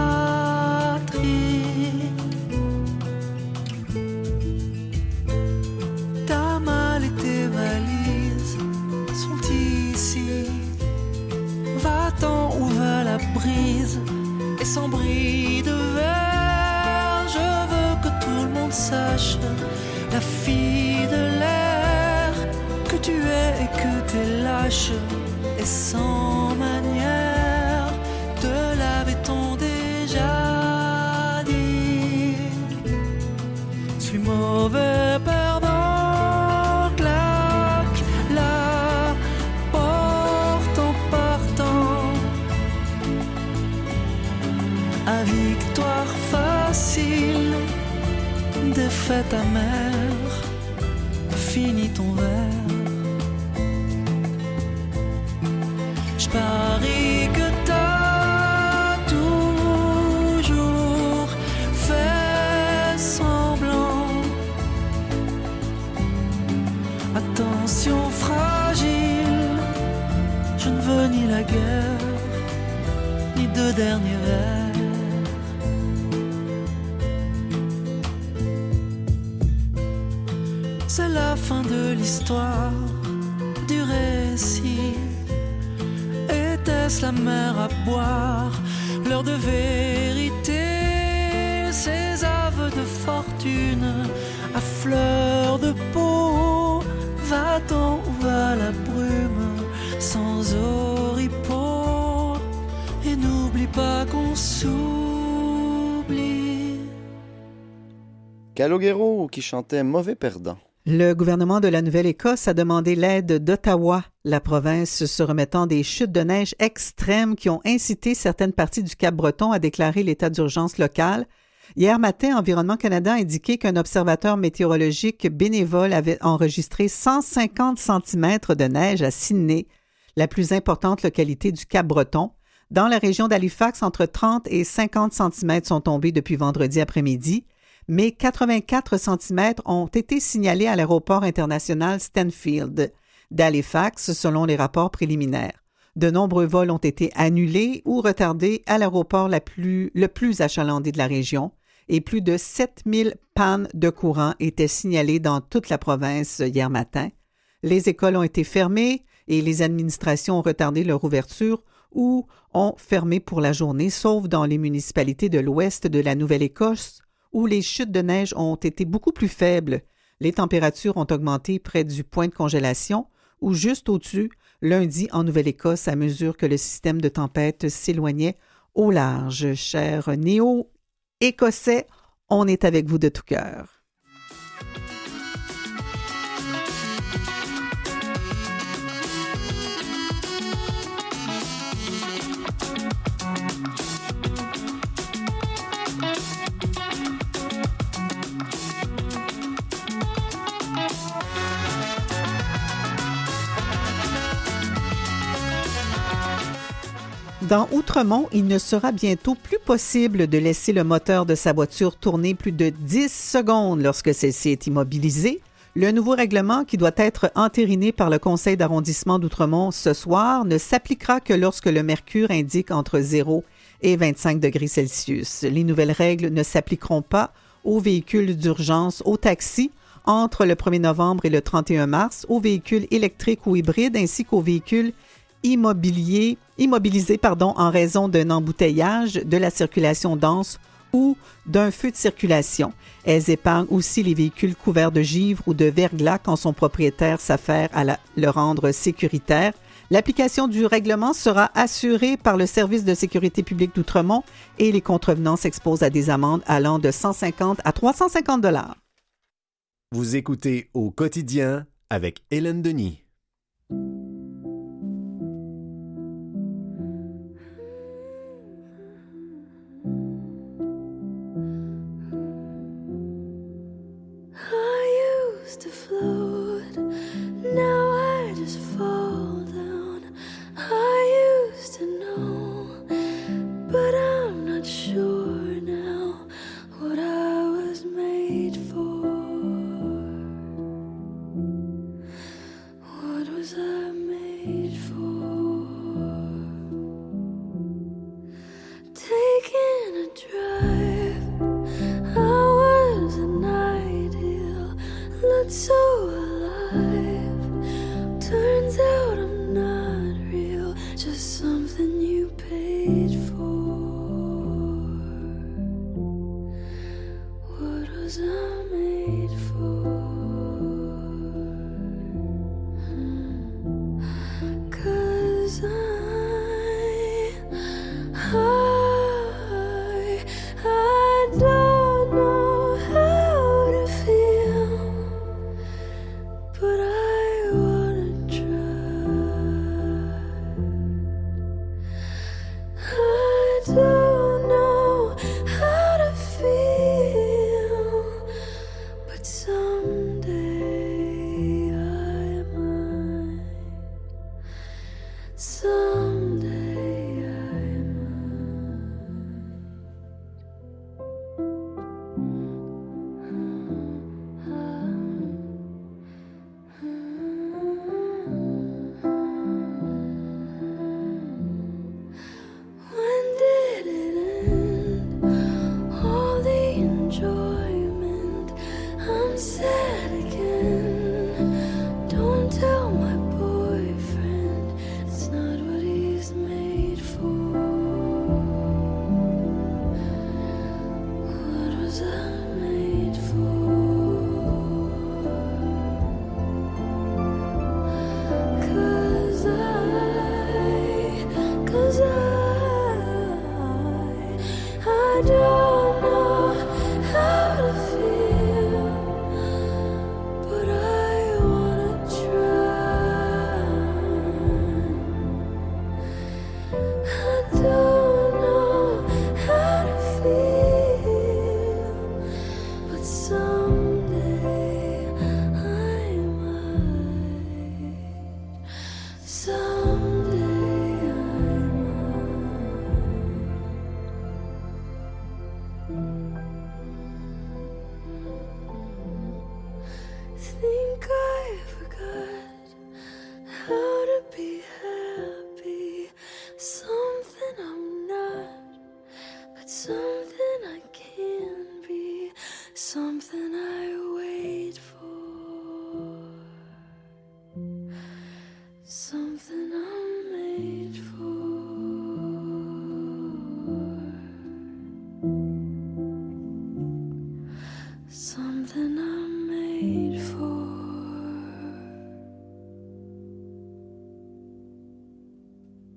Et sans manière. Te l'avait-on déjà dit? suis mauvais perdant, claque la porte en partant. À victoire facile, défaite amère, finis ton verre. Chantait. Le gouvernement de la Nouvelle-Écosse a demandé l'aide d'Ottawa, la province se remettant des chutes de neige extrêmes qui ont incité certaines parties du Cap-Breton à déclarer l'état d'urgence local. Hier matin, Environnement Canada a indiqué qu'un observateur météorologique bénévole avait enregistré 150 cm de neige à Sydney, la plus importante localité du Cap-Breton. Dans la région d'Halifax, entre 30 et 50 cm sont tombés depuis vendredi après-midi mais 84 cm ont été signalés à l'aéroport international Stanfield d'Halifax, selon les rapports préliminaires. De nombreux vols ont été annulés ou retardés à l'aéroport le plus achalandé de la région et plus de 7000 pannes de courant étaient signalées dans toute la province hier matin. Les écoles ont été fermées et les administrations ont retardé leur ouverture ou ont fermé pour la journée, sauf dans les municipalités de l'ouest de la Nouvelle-Écosse, où les chutes de neige ont été beaucoup plus faibles. Les températures ont augmenté près du point de congélation ou juste au-dessus lundi en Nouvelle-Écosse à mesure que le système de tempête s'éloignait au large. Cher néo-écossais, on est avec vous de tout cœur. Dans Outremont, il ne sera bientôt plus possible de laisser le moteur de sa voiture tourner plus de 10 secondes lorsque celle-ci est immobilisée. Le nouveau règlement, qui doit être entériné par le conseil d'arrondissement d'Outremont ce soir, ne s'appliquera que lorsque le mercure indique entre 0 et 25 degrés Celsius. Les nouvelles règles ne s'appliqueront pas aux véhicules d'urgence, aux taxis, entre le 1er novembre et le 31 mars, aux véhicules électriques ou hybrides ainsi qu'aux véhicules immobilier, immobilisé pardon, en raison d'un embouteillage, de la circulation dense ou d'un feu de circulation. Elles épargnent aussi les véhicules couverts de givre ou de verglas quand son propriétaire s'affaire à le rendre sécuritaire. L'application du règlement sera assurée par le service de sécurité publique d'Outremont et les contrevenants s'exposent à des amendes allant de 150 à 350 dollars. Vous écoutez au quotidien avec Hélène Denis.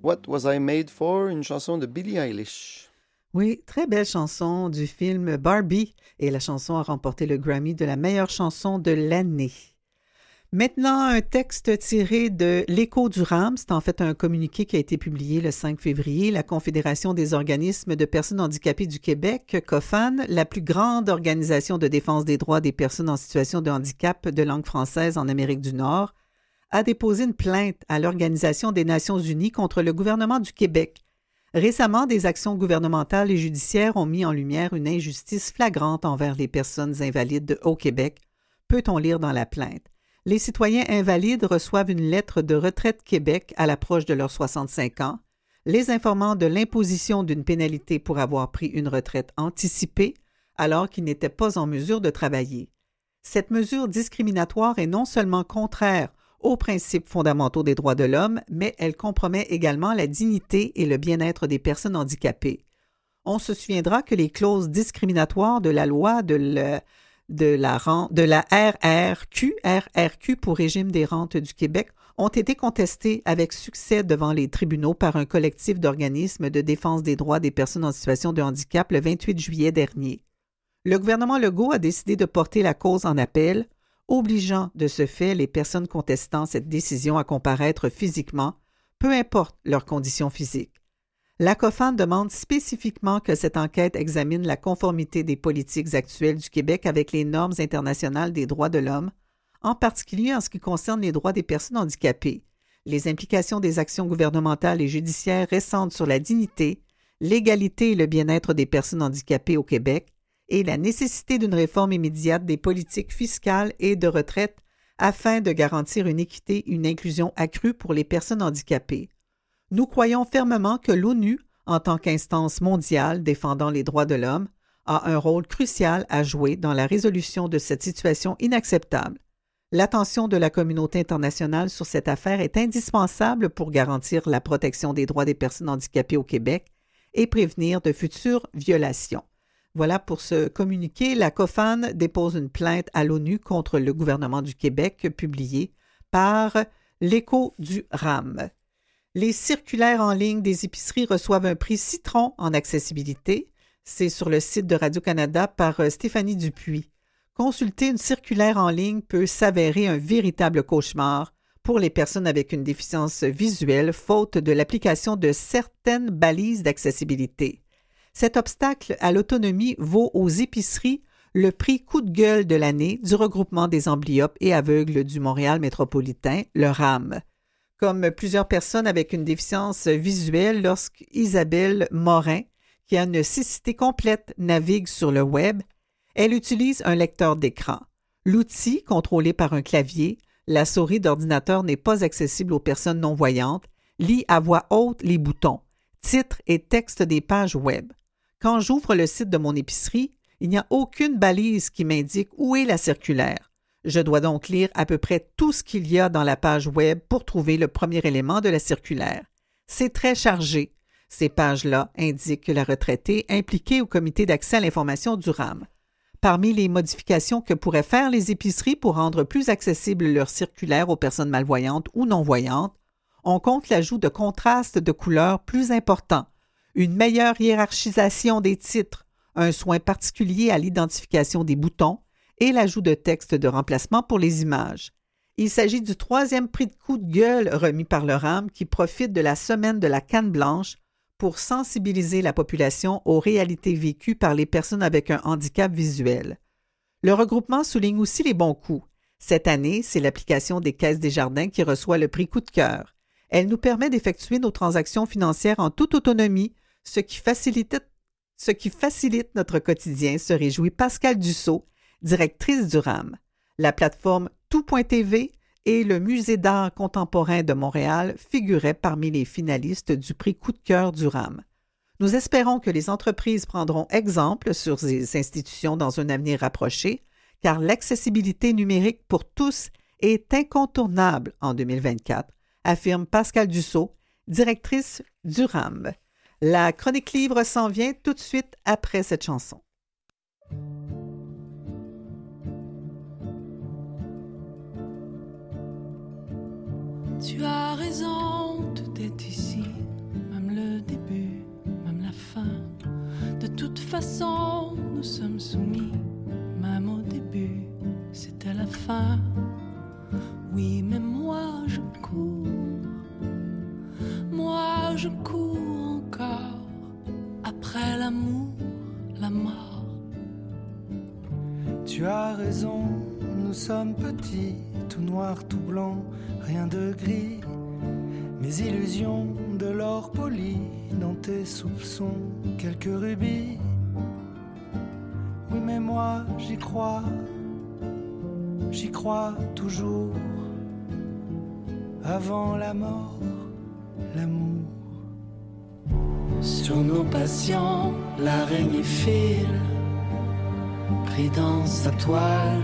What Was I Made For? Une chanson de Billie Eilish. Oui, très belle chanson du film Barbie et la chanson a remporté le Grammy de la meilleure chanson de l'année. Maintenant, un texte tiré de L'écho du RAM. C'est en fait un communiqué qui a été publié le 5 février. La Confédération des organismes de personnes handicapées du Québec, COFAN, la plus grande organisation de défense des droits des personnes en situation de handicap de langue française en Amérique du Nord, a déposé une plainte à l'Organisation des Nations Unies contre le gouvernement du Québec. Récemment, des actions gouvernementales et judiciaires ont mis en lumière une injustice flagrante envers les personnes invalides au Québec, peut-on lire dans la plainte. Les citoyens invalides reçoivent une lettre de Retraite Québec à l'approche de leurs 65 ans, les informant de l'imposition d'une pénalité pour avoir pris une retraite anticipée alors qu'ils n'étaient pas en mesure de travailler. Cette mesure discriminatoire est non seulement contraire aux principes fondamentaux des droits de l'homme, mais elle compromet également la dignité et le bien-être des personnes handicapées. On se souviendra que les clauses discriminatoires de la loi de, la, de RRQ pour régime des rentes du Québec, ont été contestées avec succès devant les tribunaux par un collectif d'organismes de défense des droits des personnes en situation de handicap le 28 juillet dernier. Le gouvernement Legault a décidé de porter la cause en appel obligeant de ce fait les personnes contestant cette décision à comparaître physiquement, peu importe leurs conditions physiques. La COFAN demande spécifiquement que cette enquête examine la conformité des politiques actuelles du Québec avec les normes internationales des droits de l'homme, en particulier en ce qui concerne les droits des personnes handicapées, les implications des actions gouvernementales et judiciaires récentes sur la dignité, l'égalité et le bien-être des personnes handicapées au Québec, et la nécessité d'une réforme immédiate des politiques fiscales et de retraite afin de garantir une équité une inclusion accrue pour les personnes handicapées. Nous croyons fermement que l'ONU, en tant qu'instance mondiale défendant les droits de l'homme, a un rôle crucial à jouer dans la résolution de cette situation inacceptable. L'attention de la communauté internationale sur cette affaire est indispensable pour garantir la protection des droits des personnes handicapées au Québec et prévenir de futures violations. Voilà pour ce communiqué. La COFAN dépose une plainte à l'ONU contre le gouvernement du Québec publiée par l'écho du RAM. Les circulaires en ligne des épiceries reçoivent un prix citron en accessibilité. C'est sur le site de Radio-Canada par euh, Stéphanie Dupuis. Consulter une circulaire en ligne peut s'avérer un véritable cauchemar pour les personnes avec une déficience visuelle faute de l'application de certaines balises d'accessibilité. Cet obstacle à l'autonomie vaut aux épiceries le prix coup de gueule de l'année du regroupement des amblyopes et aveugles du Montréal métropolitain, le RAM. Comme plusieurs personnes avec une déficience visuelle, lorsque Isabelle Morin, qui a une cécité complète, navigue sur le web, elle utilise un lecteur d'écran. L'outil, contrôlé par un clavier, la souris d'ordinateur n'est pas accessible aux personnes non-voyantes, lit à voix haute les boutons, titres et textes des pages web. Quand j'ouvre le site de mon épicerie, il n'y a aucune balise qui m'indique où est la circulaire. Je dois donc lire à peu près tout ce qu'il y a dans la page web pour trouver le premier élément de la circulaire. C'est très chargé. Ces pages-là indiquent que la retraitée impliquée au comité d'accès à l'information du RAM. Parmi les modifications que pourraient faire les épiceries pour rendre plus accessible leur circulaire aux personnes malvoyantes ou non-voyantes, on compte l'ajout de contrastes de couleurs plus importants, une meilleure hiérarchisation des titres, un soin particulier à l'identification des boutons et l'ajout de textes de remplacement pour les images. Il s'agit du troisième prix de coup de gueule remis par le RAM qui profite de la semaine de la canne blanche pour sensibiliser la population aux réalités vécues par les personnes avec un handicap visuel. Le regroupement souligne aussi les bons coups. Cette année, c'est l'application des caisses des jardins qui reçoit le prix coup de cœur. Elle nous permet d'effectuer nos transactions financières en toute autonomie ce qui facilite, notre quotidien, se réjouit Pascal Dussault, directrice du RAM. La plateforme Tout.tv et le Musée d'art contemporain de Montréal figuraient parmi les finalistes du prix Coup de cœur du RAM. Nous espérons que les entreprises prendront exemple sur ces institutions dans un avenir rapproché, car l'accessibilité numérique pour tous est incontournable en 2024, affirme Pascal Dussault, directrice du RAM. La chronique livre s'en vient tout de suite après cette chanson. Tu as raison, tout est ici, même le début, même la fin. De toute façon, nous sommes soumis, même au début, c'était la fin. Oui, mais moi je cours, moi je cours après l'amour, la mort. Tu as raison, nous sommes petits, tout noir, tout blanc, rien de gris. Mes illusions de l'or poli, dans tes soupçons, quelques rubis. Oui, mais moi j'y crois, j'y crois toujours. Avant la mort, l'amour. Sur nos patients, l'araignée file, pris dans sa toile.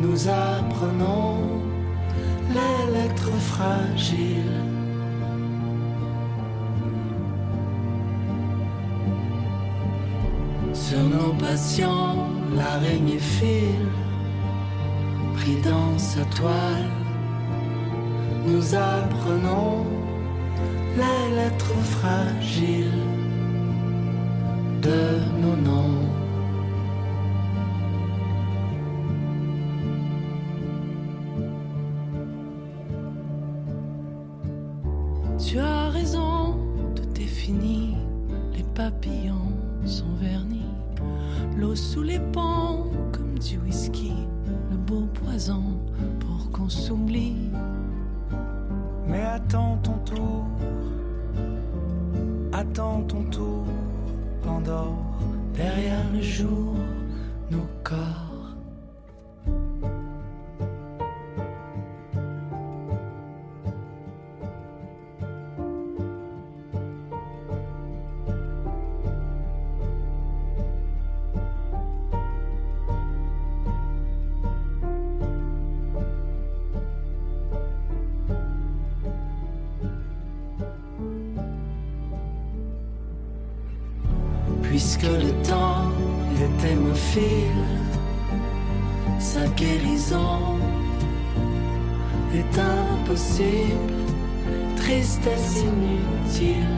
Nous apprenons les lettres fragiles. Sur nos patients, l'araignée file, pris dans sa toile. Nous apprenons les lettres fragiles de nos noms. Sa guérison est impossible, tristesse inutile.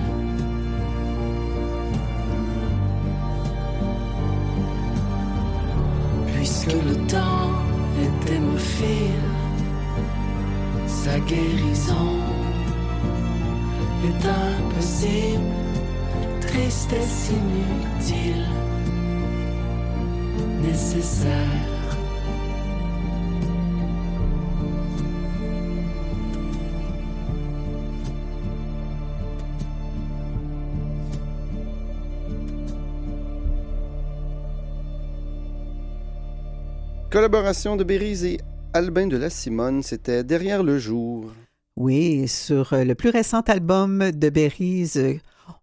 Puisque le temps est hémophile, sa guérison est impossible tristesse inutile, nécessaire. Collaboration de Bérise et Albin de la Simone, c'était Derrière le jour. Oui, sur le plus récent album de Berries, euh,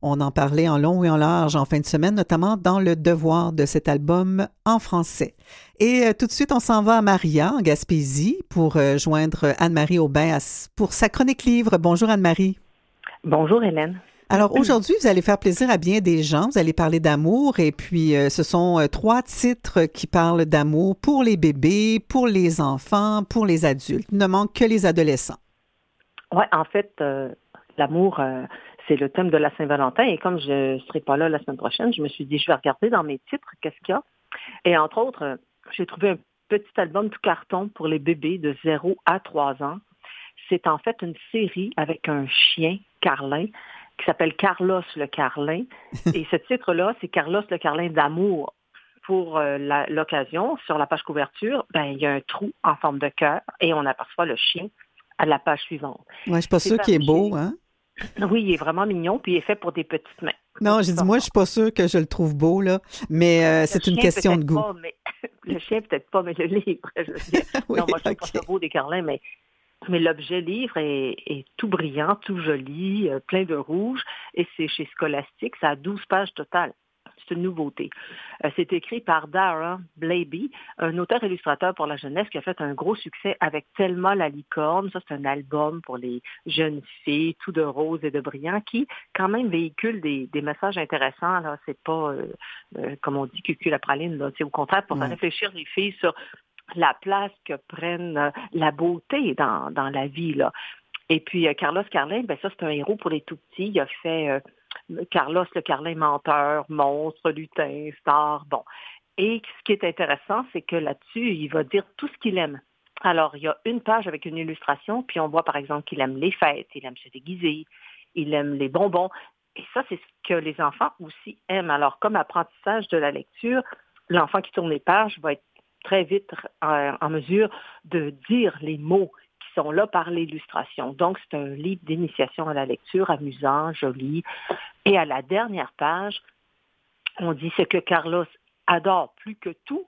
on en parlait en long et en large en fin de semaine, notamment dans le devoir de cet album en français. Et euh, tout de suite, on s'en va à Maria, en Gaspésie, pour euh, joindre Anne-Marie Aubin à- pour sa chronique livre. Bonjour Anne-Marie. Bonjour Hélène. Alors aujourd'hui, vous allez faire plaisir à bien des gens. Vous allez parler d'amour et puis euh, ce sont euh, trois titres qui parlent d'amour pour les bébés, pour les enfants, pour les adultes. Il ne manque que les adolescents. Ouais, en fait, euh, l'amour, c'est le thème de la Saint-Valentin. Et comme je ne serai pas là la semaine prochaine, je me suis dit, je vais regarder dans mes titres qu'est-ce qu'il y a. Et entre autres, euh, j'ai trouvé un petit album tout carton pour les bébés de 0 à 3 ans. C'est en fait une série avec un chien, Carlin, qui s'appelle Carlos le Carlin. Et ce titre-là, c'est Carlos le Carlin d'amour. Pour euh, l'occasion, sur la page couverture, ben, il y a un trou en forme de cœur et on aperçoit le chien à la page suivante. Ouais, je suis pas C'est sûre qu'il est beau, hein? Oui, il est vraiment mignon, puis il est fait pour des petites mains. Non, j'ai dit, moi, je suis pas sûre que je le trouve beau, là, mais euh, c'est une question de goût. pas, mais- le chien, peut-être pas, mais le livre, je veux dire. Oui, non, moi, je trouve ok. pas ça beau des carlins, mais, mais l'objet livre est, est tout brillant, tout joli, euh, plein de rouge, et c'est chez Scholastic, ça a 12 pages totales. C'est une nouveauté. Euh, c'est écrit par Dara Blaby, un auteur-illustrateur pour la jeunesse qui a fait un gros succès avec Thelma la licorne. Ça, c'est un album pour les jeunes filles, tout de rose et de brillant, qui quand même véhicule des, des messages intéressants. Là, c'est pas, euh, euh, comme on dit, cucul la praline. Là. C'est au contraire pour faire réfléchir les filles sur la place que prennent la beauté dans, dans la vie. Là. Et puis, euh, Carlos Carlin, ben ça, c'est un héros pour les tout petits. Il a fait Carlos le Carlin menteur, monstre, lutin, star, bon. Et ce qui est intéressant, c'est que là-dessus, il va dire tout ce qu'il aime. Alors, il y a une page avec une illustration, puis on voit par exemple qu'il aime les fêtes, il aime se déguiser, il aime les bonbons. Et ça, c'est ce que les enfants aussi aiment. Alors, comme apprentissage de la lecture, l'enfant qui tourne les pages va être très vite euh, en mesure de dire les mots qui sont là par l'illustration. Donc, c'est un livre d'initiation à la lecture, amusant, joli. Et à la dernière page, on dit ce que Carlos adore plus que tout,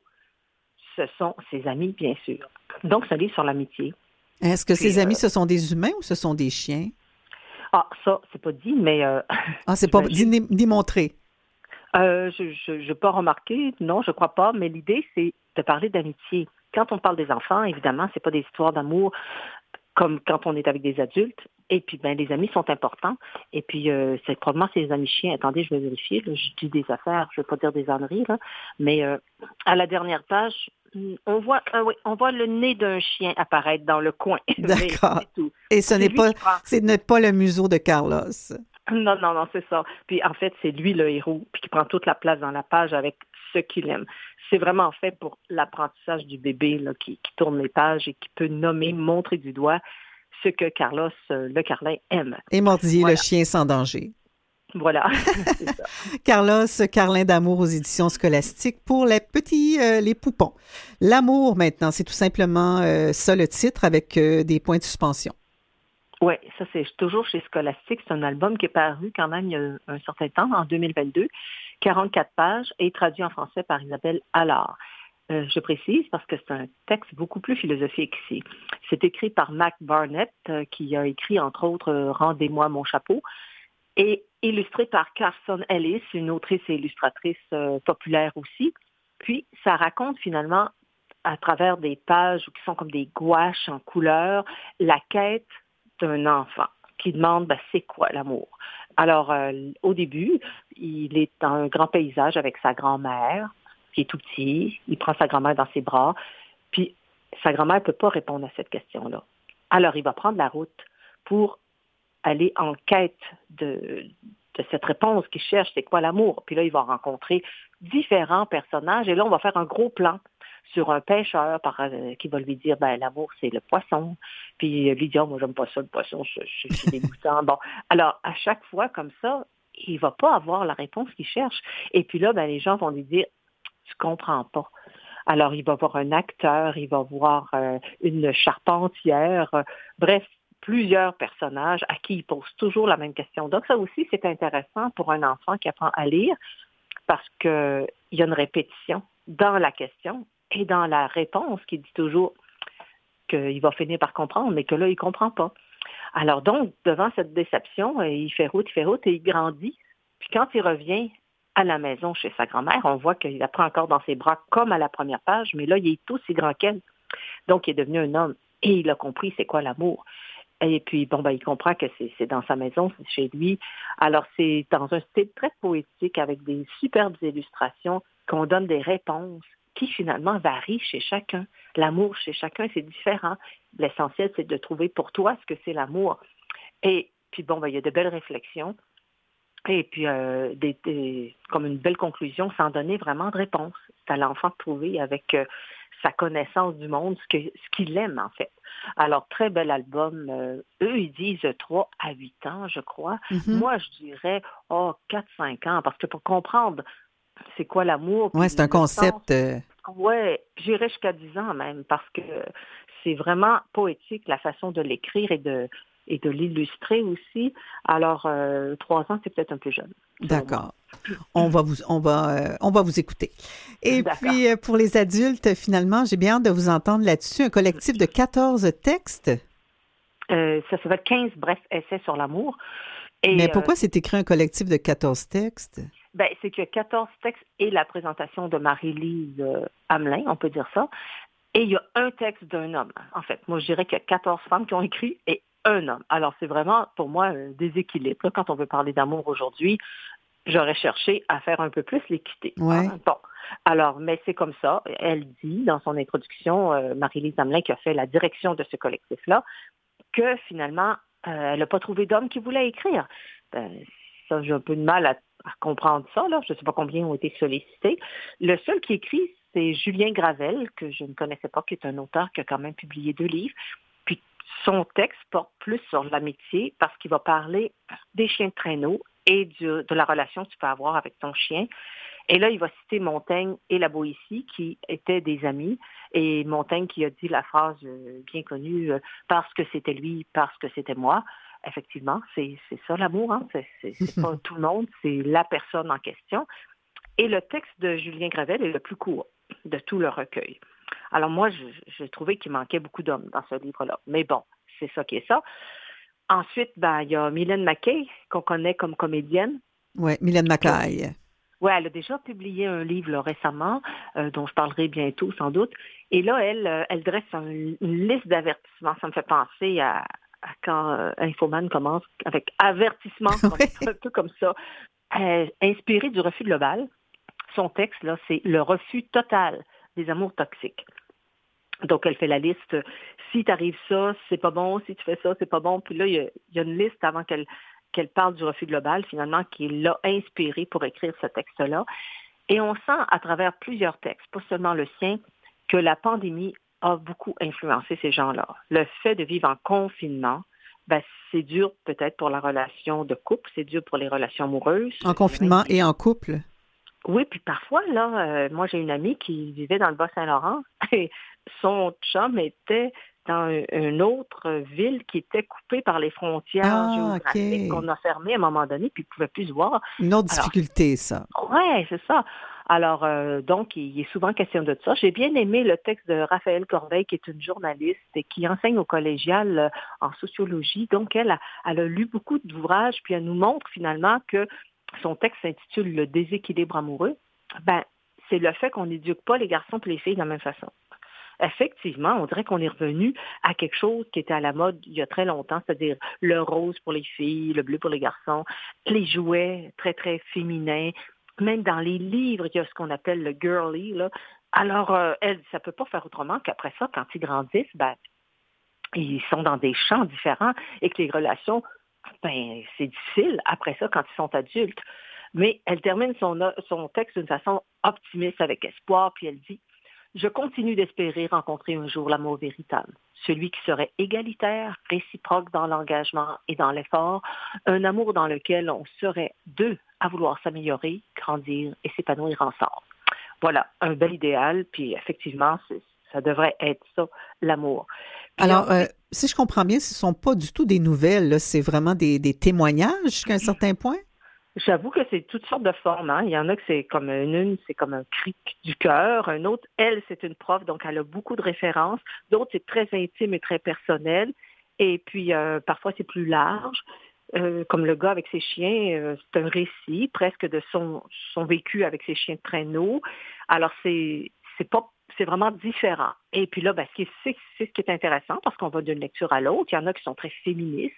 ce sont ses amis, bien sûr. Donc, c'est un livre sur l'amitié. Est-ce que Puis, ses amis, euh, ce sont des humains ou ce sont des chiens? Ah, ça, c'est pas dit, mais euh, Ah, c'est pas dit ni, ni montré. Euh, je n'ai pas remarqué, non, je crois pas, mais l'idée, c'est de parler d'amitié. Quand on parle des enfants, évidemment, c'est pas des histoires d'amour comme quand on est avec des adultes. Et puis, ben, les amis sont importants. Et puis, euh, c'est probablement ces amis chiens. Attendez, je vais vérifier. là, je dis des affaires, je vais pas dire des âneries, là. Mais euh, à la dernière page, on voit, ah oui, on voit le nez d'un chien apparaître dans le coin. D'accord. Et ce n'est pas, ce n'est pas le museau de Carlos. Non, non, non, c'est ça. Puis en fait, c'est lui le héros, puis qui prend toute la place dans la page avec ce qu'il aime. C'est vraiment fait pour l'apprentissage du bébé là, qui, qui tourne les pages et qui peut nommer, montrer du doigt ce que Carlos euh, le Carlin aime. Et Mordi, Voilà. le chien sans danger. Voilà. Ça. Carlos Carlin d'amour aux éditions scolastiques pour les petits, euh, les poupons. L'amour maintenant, c'est tout simplement euh, ça le titre avec euh, des points de suspension. Oui, ça c'est toujours chez Scholastic. C'est un album qui est paru quand même il y a un certain temps, en 2022, 44 pages et traduit en français par Isabelle Allard. Euh, je précise parce que c'est un texte beaucoup plus philosophique ici. C'est écrit par Mac Barnett, euh, qui a écrit entre autres euh, Rendez-moi mon chapeau, et illustré par Carson Ellis, une autrice et illustratrice populaire aussi. Puis, ça raconte finalement, à travers des pages qui sont comme des gouaches en couleur, la quête d'un enfant qui demande ben, c'est quoi l'amour? Alors, euh, au début, il est dans un grand paysage avec sa grand-mère, qui est tout petit. Il prend sa grand-mère dans ses bras. Puis, sa grand-mère ne peut pas répondre à cette question-là. Alors, il va prendre la route pour aller en quête de, de cette réponse qu'il cherche, c'est quoi l'amour? Puis là, il va rencontrer différents personnages. Et là, on va faire un gros plan sur un pêcheur par, euh, qui va lui dire, ben, l'amour, c'est le poisson. Puis euh, lui dit, oh, moi, j'aime pas ça, le poisson, c'est- dégoûtant. Bon, alors, à chaque fois comme ça, il va pas avoir la réponse qu'il cherche. Et puis là, ben, les gens vont lui dire, tu comprends pas. Alors, il va voir un acteur, il va voir euh, une charpentière, euh, bref, plusieurs personnages à qui il pose toujours la même question. Donc, ça aussi, c'est intéressant pour un enfant qui apprend à lire parce qu'il y a une répétition dans la question et dans la réponse qui dit toujours qu'il va finir par comprendre, mais que là, il ne comprend pas. Alors donc, devant cette déception, euh, il fait route, il fait route et il grandit. Puis quand il revient à la maison chez sa grand-mère, on voit qu'il la prend encore dans ses bras comme à la première page, mais là, il est aussi grand qu'elle. Donc, il est devenu un homme et il a compris c'est quoi l'amour. Et puis, bon, ben, il comprend que c'est c'est dans sa maison, c'est chez lui. Alors, c'est dans un style très poétique avec des superbes illustrations qu'on donne des réponses qui finalement varient chez chacun. L'amour chez chacun, c'est différent. L'essentiel, c'est de trouver pour toi ce que c'est l'amour. Et puis, bon, ben, il y a de belles réflexions. Et puis, euh, des, des- comme une belle conclusion, sans donner vraiment de réponse. C'est à l'enfant de trouver avec euh, sa connaissance du monde ce qu'il aime, en fait. Alors, très bel album. Euh, eux, ils disent 3 à 8 ans, je crois. Mhm. Moi, je dirais, oh, 4-5 ans, parce que pour comprendre c'est quoi l'amour. Puis c'est un concept. euh, Ouais, j'irais jusqu'à 10 ans même, parce que c'est vraiment poétique la façon de l'écrire et de et de l'illustrer aussi. Alors, euh, trois ans, c'est peut-être un peu jeune. D'accord. On va vous, on va, euh, on va vous écouter. Et puis, euh, pour les adultes, finalement, j'ai bien hâte de vous entendre là-dessus. Un collectif de 14 textes. Ça s'appelle 15 brefs essais sur l'amour. Mais pourquoi c'est écrit un collectif de 14 textes? Ben, c'est qu'il y a 14 textes et la présentation de Marie-Lise euh, Hamelin, on peut dire ça. Et il y a un texte d'un homme. En fait, moi, je dirais qu'il y a 14 femmes qui ont écrit et un homme. Alors, c'est vraiment, pour moi, un déséquilibre. Quand on veut parler d'amour aujourd'hui, j'aurais cherché à faire un peu plus l'équité. Ouais. Ah, Bon. Alors, mais c'est comme ça. Elle dit dans son introduction, euh, Marie-Lise Hamelin, qui a fait la direction de ce collectif-là, que finalement, euh, elle n'a pas trouvé d'homme qui voulait écrire. Ben, ça, j'ai un peu de mal à, à comprendre ça. Là. Je ne sais pas combien ont été sollicités. Le seul qui écrit, c'est Julien Gravel, que je ne connaissais pas, qui est un auteur qui a quand même publié deux livres. Puis son texte porte plus sur l'amitié parce qu'il va parler des chiens de traîneau et de la relation que tu peux avoir avec ton chien. Et là, il va citer Montaigne et la Boétie, qui étaient des amis. Et Montaigne qui a dit la phrase euh, bien connue, euh, parce que c'était lui, parce que c'était moi. Effectivement, c'est ça l'amour. Hein? C'est pas tout le monde, c'est la personne en question. Et le texte de Julien Gravel est le plus court de tout le recueil. Alors moi, je- j'ai trouvé qu'il manquait beaucoup d'hommes dans ce livre-là. Mais bon, c'est ça qui est ça. Ensuite, ben, il y a Mylène McKay, qu'on connaît comme comédienne. Oui, Mylène Macaille. Oui, elle a déjà publié un livre là, récemment, euh, dont je parlerai bientôt sans doute. Et là, elle, euh, elle dresse un- une liste d'avertissements. Ça me fait penser à quand euh, Infoman commence avec avertissement, un peu comme ça. Euh, inspiré du refus global, son texte, là, c'est le refus total des amours toxiques. Donc, elle fait la liste. Si t'arrives ça, c'est pas bon. Si tu fais ça, c'est pas bon. Puis là, il y a, il y a une liste avant qu'elle qu'elle parle du refus global, finalement, qui l'a inspiré pour écrire ce texte-là. Et on sent à travers plusieurs textes, pas seulement le sien, que la pandémie a beaucoup influencé ces gens-là. Le fait de vivre en confinement, ben, c'est dur peut-être pour la relation de couple, c'est dur pour les relations amoureuses. En confinement et en couple? Oui, puis parfois, là, euh, moi j'ai une amie qui vivait dans le Bas-Saint-Laurent et son chum était dans une autre ville qui était coupée par les frontières Ah, géographiques qu'on a fermées à un moment donné, puis ne pouvaient plus se voir. Une autre Alors, difficulté, ça. Ouais, c'est ça. Alors, euh, donc, il est souvent question de ça. J'ai bien aimé le texte de Raphaël Corbeil, qui est une journaliste et qui enseigne au collégial euh, en sociologie. Donc, elle a, elle a lu beaucoup d'ouvrages, puis elle nous montre finalement que son texte s'intitule Le déséquilibre amoureux. Ben, c'est le fait qu'on n'éduque pas les garçons et les filles de la même façon. Effectivement, on dirait qu'on est revenu à quelque chose qui était à la mode il y a très longtemps, c'est-à-dire le rose pour les filles, le bleu pour les garçons, les jouets très, très féminins. Même dans les livres, il y a ce qu'on appelle le girly. Là. Alors, euh, elle, ça peut pas faire autrement qu'après ça, quand ils grandissent, ben, ils sont dans des champs différents et que les relations, ben, c'est difficile après ça quand ils sont adultes. Mais elle termine son, son texte d'une façon optimiste avec espoir, puis elle dit Je continue d'espérer rencontrer un jour l'amour véritable, celui qui serait égalitaire, réciproque dans l'engagement et dans l'effort, un amour dans lequel on serait deux à vouloir s'améliorer, grandir et s'épanouir ensemble. Voilà, un bel idéal, puis effectivement, ça devrait être ça, l'amour. Alors, euh, si je comprends bien, ce ne sont pas du tout des nouvelles, c'est vraiment des, des témoignages jusqu'à un certain point? J'avoue que c'est toutes sortes de formes. hein. Il y en a que c'est comme une, une, c'est comme un cri du cœur. Un autre, elle, c'est une prof, donc elle a beaucoup de références. D'autres, c'est très intime et très personnel. Et puis, euh, parfois, c'est plus large. Euh, comme le gars avec ses chiens, euh, c'est un récit presque de son, son vécu avec ses chiens de traîneau. Alors, c'est, c'est pas c'est vraiment différent. Et puis là, ben, c'est ce qui est intéressant parce qu'on va d'une lecture à l'autre. Il y en a qui sont très féministes,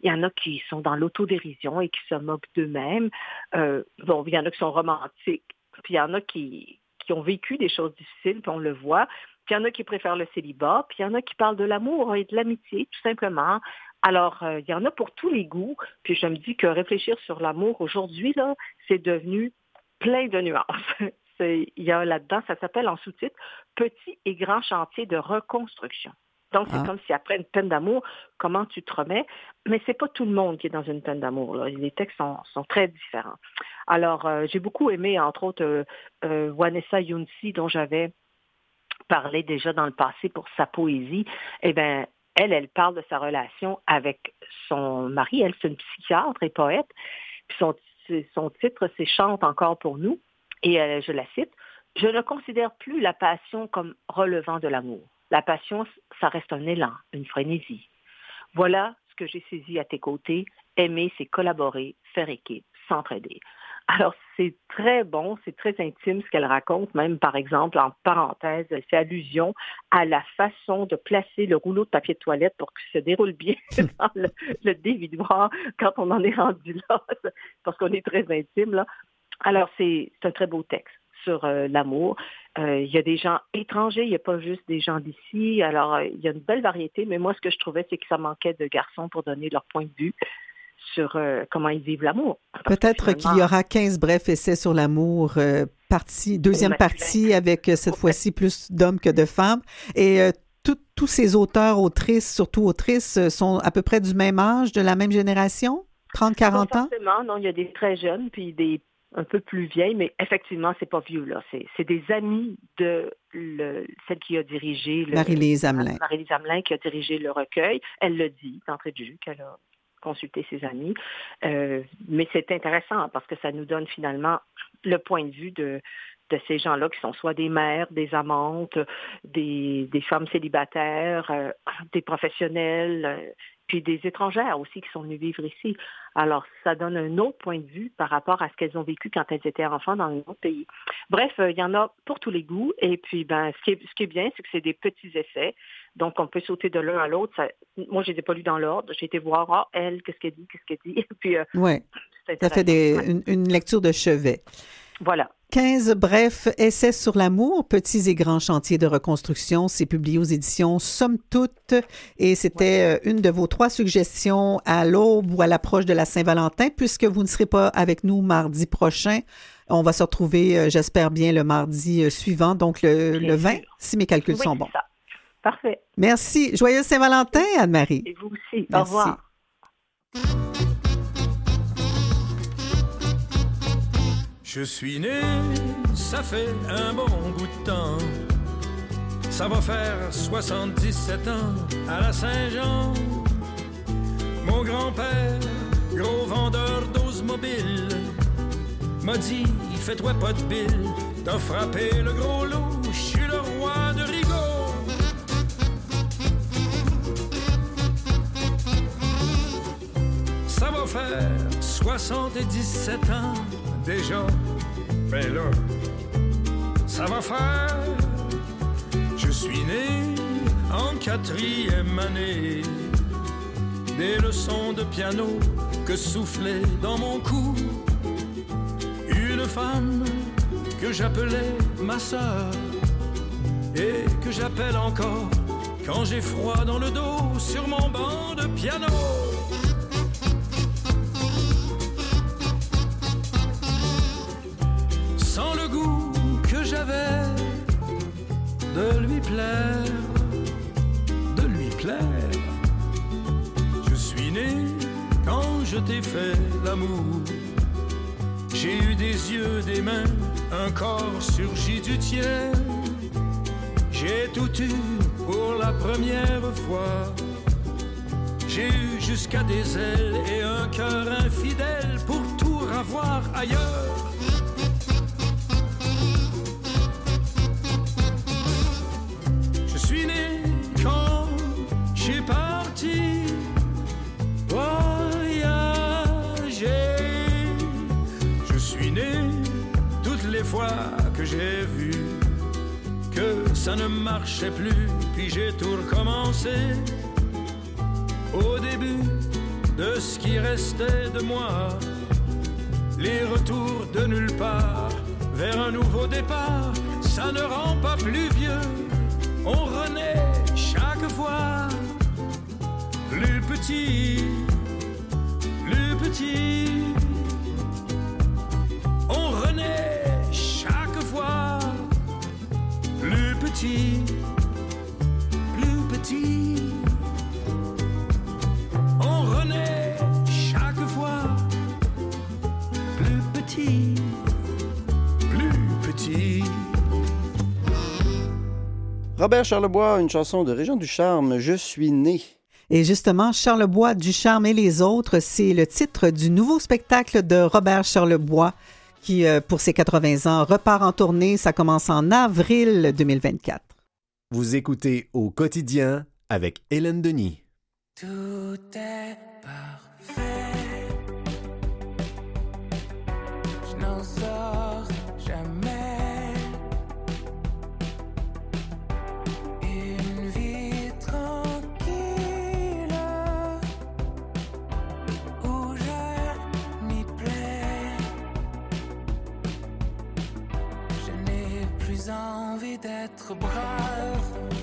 il y en a qui sont dans l'autodérision et qui se moquent d'eux-mêmes. Euh, bon, il y en a qui sont romantiques, puis il y en a qui, qui ont vécu des choses difficiles, puis on le voit. Puis il y en a qui préfèrent le célibat, puis il y en a qui parlent de l'amour et de l'amitié, tout simplement. Alors, euh, il y en a pour tous les goûts. Puis je me dis que réfléchir sur l'amour aujourd'hui, là, c'est devenu plein de nuances. C'est- Il y a là-dedans, ça s'appelle en sous-titre Petit et grand chantier de reconstruction. Donc, c'est Ah. comme si après une peine d'amour, comment tu te remets? Mais c'est pas tout le monde qui est dans une peine d'amour. Les textes sont, sont très différents. Alors, euh, j'ai beaucoup aimé, entre autres, euh, euh, Vanessa Younsi, dont j'avais parlé déjà dans le passé pour sa poésie. Eh bien, elle, elle parle de sa relation avec son mari. Elle, c'est une psychiatre et poète. Puis son, son titre, c'est Chante encore pour nous. Et euh, je la cite, Je ne considère plus la passion comme relevant de l'amour. La passion, ça reste un élan, une frénésie. Voilà ce que j'ai saisi à tes côtés. Aimer, c'est collaborer, faire équipe, s'entraider. Alors, c'est très bon, c'est très intime ce qu'elle raconte, même par exemple, en parenthèse, elle fait allusion à la façon de placer le rouleau de papier de toilette pour qu'il se déroule bien dans le, le dévidoir quand on en est rendu là, parce qu'on est très intime. Là. Alors, c'est un très beau texte sur euh, l'amour. Euh, il y a des gens étrangers, il n'y a pas juste des gens d'ici. Alors, euh, il y a une belle variété, mais moi, ce que je trouvais, c'est que ça manquait de garçons pour donner leur point de vue sur comment ils vivent l'amour. Peut-être qu'il y aura 15 brefs essais sur l'amour, partie, deuxième partie avec cette fois-ci plus d'hommes que de femmes. Et tout- tous ces auteurs, autrices, surtout autrices, sont à peu près du même âge, de la même génération? 30, 40 Pas ans? forcément, non, il y a des très jeunes puis des un peu plus vieilles, mais effectivement, c'est pas vieux là. C'est des amis de le- celle qui a dirigé le Marie-Lise Hamelin. Marie-Lise Hamelin qui a dirigé le recueil. Elle le dit d'entrée de jeu qu'elle a consulté ses amis. Euh, mais c'est intéressant parce que ça nous donne finalement le point de vue de de ces gens-là qui sont soit des mères, des amantes, des, des femmes célibataires, euh, des professionnels, euh, puis des étrangères aussi qui sont venues vivre ici. Alors, ça donne un autre point de vue par rapport à ce qu'elles ont vécu quand elles étaient enfants dans un autre pays. Bref, euh, il y en a pour tous les goûts. Et puis, ben, ce qui est, ce qui est bien, c'est que c'est des petits essais. Donc, on peut sauter de l'un à l'autre. Moi, je les ai pas lus dans l'ordre. J'ai été voir, ah, elle, qu'est-ce qu'elle dit, qu'est-ce qu'elle dit? Et puis, euh, Oui, c'est ça fait des, Ouais. une, une lecture de chevet. Voilà. 15 brefs essais sur l'amour, petits et grands chantiers de reconstruction. C'est publié aux éditions Somme Toute. Et c'était euh, une de vos trois suggestions à l'aube ou à l'approche de la Saint-Valentin, puisque vous ne serez pas avec nous mardi prochain. On va se retrouver, euh, j'espère bien, le mardi euh, suivant, donc le, le 20, sûr. si mes calculs Oui, sont bons. ça. Parfait. Merci. Joyeuse Saint-Valentin, Anne-Marie. Et vous aussi. Au revoir. Je suis né, ça fait un bon bout de temps. Ça va faire 77 ans à la Saint-Jean. Mon grand-père, gros vendeur d'ose mobile, m'a dit Fais-toi pas de bile, t'as frappé le gros loup, je suis le roi de Rigaud. Ça va faire 77 ans déjà. Ben là, ça va faire. Je suis né en quatrième année. Des leçons de piano que soufflait dans mon cou. Une femme que j'appelais ma sœur et que j'appelle encore quand j'ai froid dans le dos sur mon banc de piano. Que j'avais de lui plaire, de lui plaire. Je suis né quand je t'ai fait l'amour. J'ai eu des yeux, des mains, un corps surgi du tien. J'ai tout eu pour la première fois. J'ai eu jusqu'à des ailes et un cœur infidèle pour tout ravoir ailleurs. Ça ne marchait plus, puis j'ai tout recommencé au début de ce qui restait de moi. Les retours de nulle part vers un nouveau départ, ça ne rend pas plus vieux. On renaît chaque fois. Le petit, le petit. On renaît chaque fois. Petit, plus petit. On renaît chaque fois. Plus petit, plus petit. Robert Charlebois, une chanson de Région du Charme, Je suis né. Et justement, Charlebois, Ducharme et les autres, c'est le titre du nouveau spectacle de Robert Charlebois qui, euh, pour ses 80 ans, repart en tournée. Ça commence en avril 2024. Vous écoutez au quotidien avec Hélène Denis. Tout est parfait. Je n'en sors d'être brave.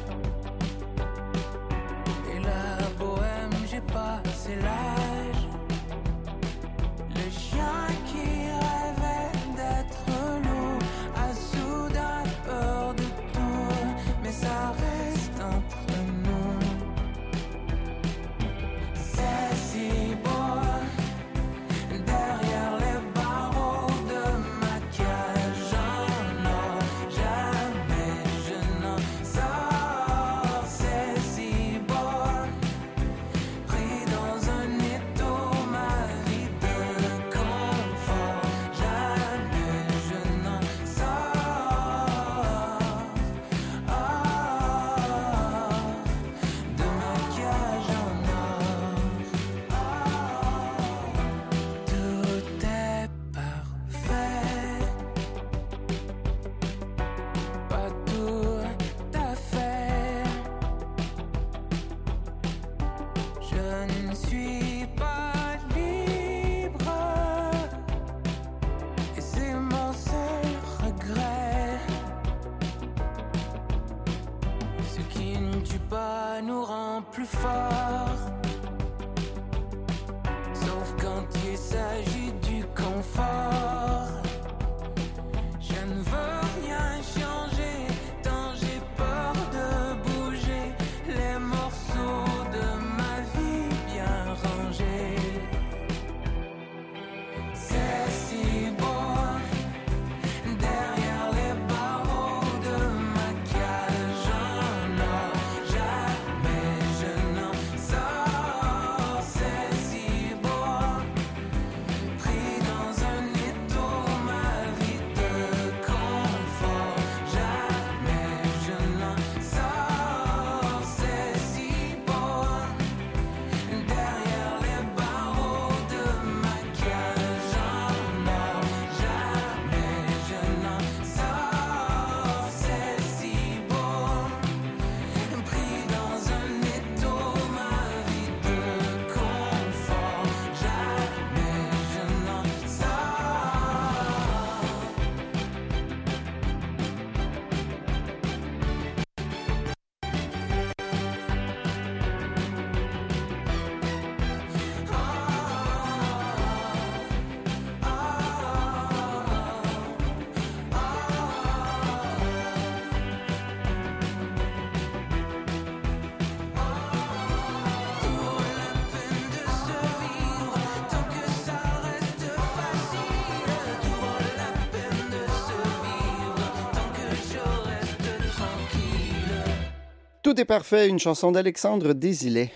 Est parfait, une chanson d'Alexandre Désilet.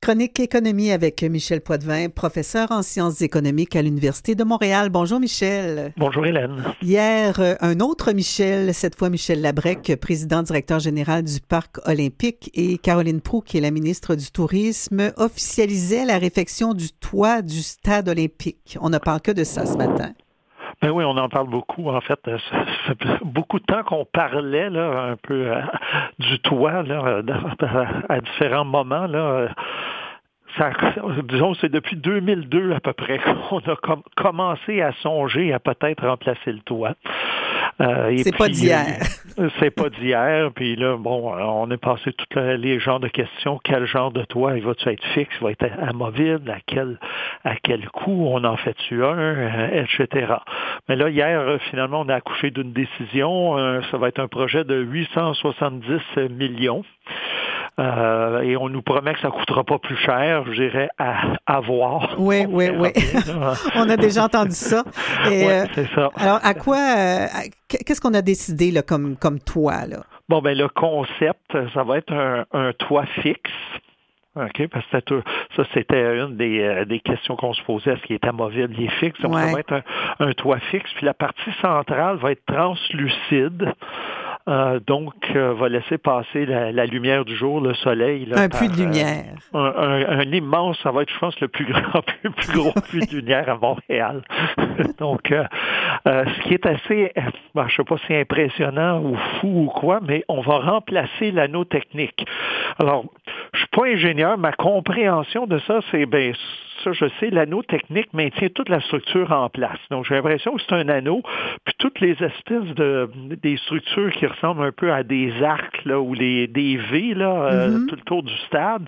Chronique économie avec Michel Poitvin, professeur en sciences économiques à l'Université de Montréal. Bonjour Michel. Bonjour Hélène. Hier, euh, un autre Michel, cette fois Michel Labrec, président directeur général du Parc olympique, et Caroline Proux, qui est la ministre du Tourisme, officialisaient la réfection du toit du stade olympique. On ne parle que de ça ce matin. Ben oui, on en parle beaucoup. En fait, ça fait beaucoup de temps qu'on parlait là, un peu euh, du toit à différents moments. Là. Disons, c'est depuis 2002 à peu près qu'on a com commencé à songer à peut-être remplacer le toit. Euh, c'est pas d'hier. Euh, c'est pas d'hier. Puis là, bon, on est passé tous les genres de questions. Quel genre de toit il va-tu être fixe, il va être amovible, à quel, à quel coût on en fait-tu un, euh, etc. Mais là, hier, finalement, on a accouché d'une décision. ça va être un projet de 870 millions. Euh, et on nous promet que ça ne coûtera pas plus cher, je dirais, à, avoir. Oui, oui, oui. on a déjà entendu ça. Et, ouais, c'est ça. Alors, à quoi, euh, qu'est-ce qu'on a décidé là, comme, comme toit? Là? Bon, ben le concept, ça va être un, un toit fixe. OK, parce que ça, c'était une des, euh, des questions qu'on se posait. Est-ce qu'il est amovible, il est fixe? Donc, ça va être un, un, toit fixe. Puis la partie centrale va être translucide. Euh, donc, euh, va laisser passer la, la, lumière du jour, le soleil. Là, un puits de lumière. Un, un, un, immense, ça va être, je pense, le plus grand, le plus gros puits de lumière à Montréal. donc, euh, ce qui est assez, ben, je sais pas si impressionnant ou fou ou quoi, mais on va remplacer l'anneau technique. Alors, je suis pas ingénieur, ma compréhension de ça, c'est ben ça, je sais, l'anneau technique maintient toute la structure en place. Donc, j'ai l'impression que c'est un anneau, puis toutes les espèces de des structures qui ressemblent un peu à des arcs là, ou les, des V là, euh, mm -hmm. tout le tour du stade,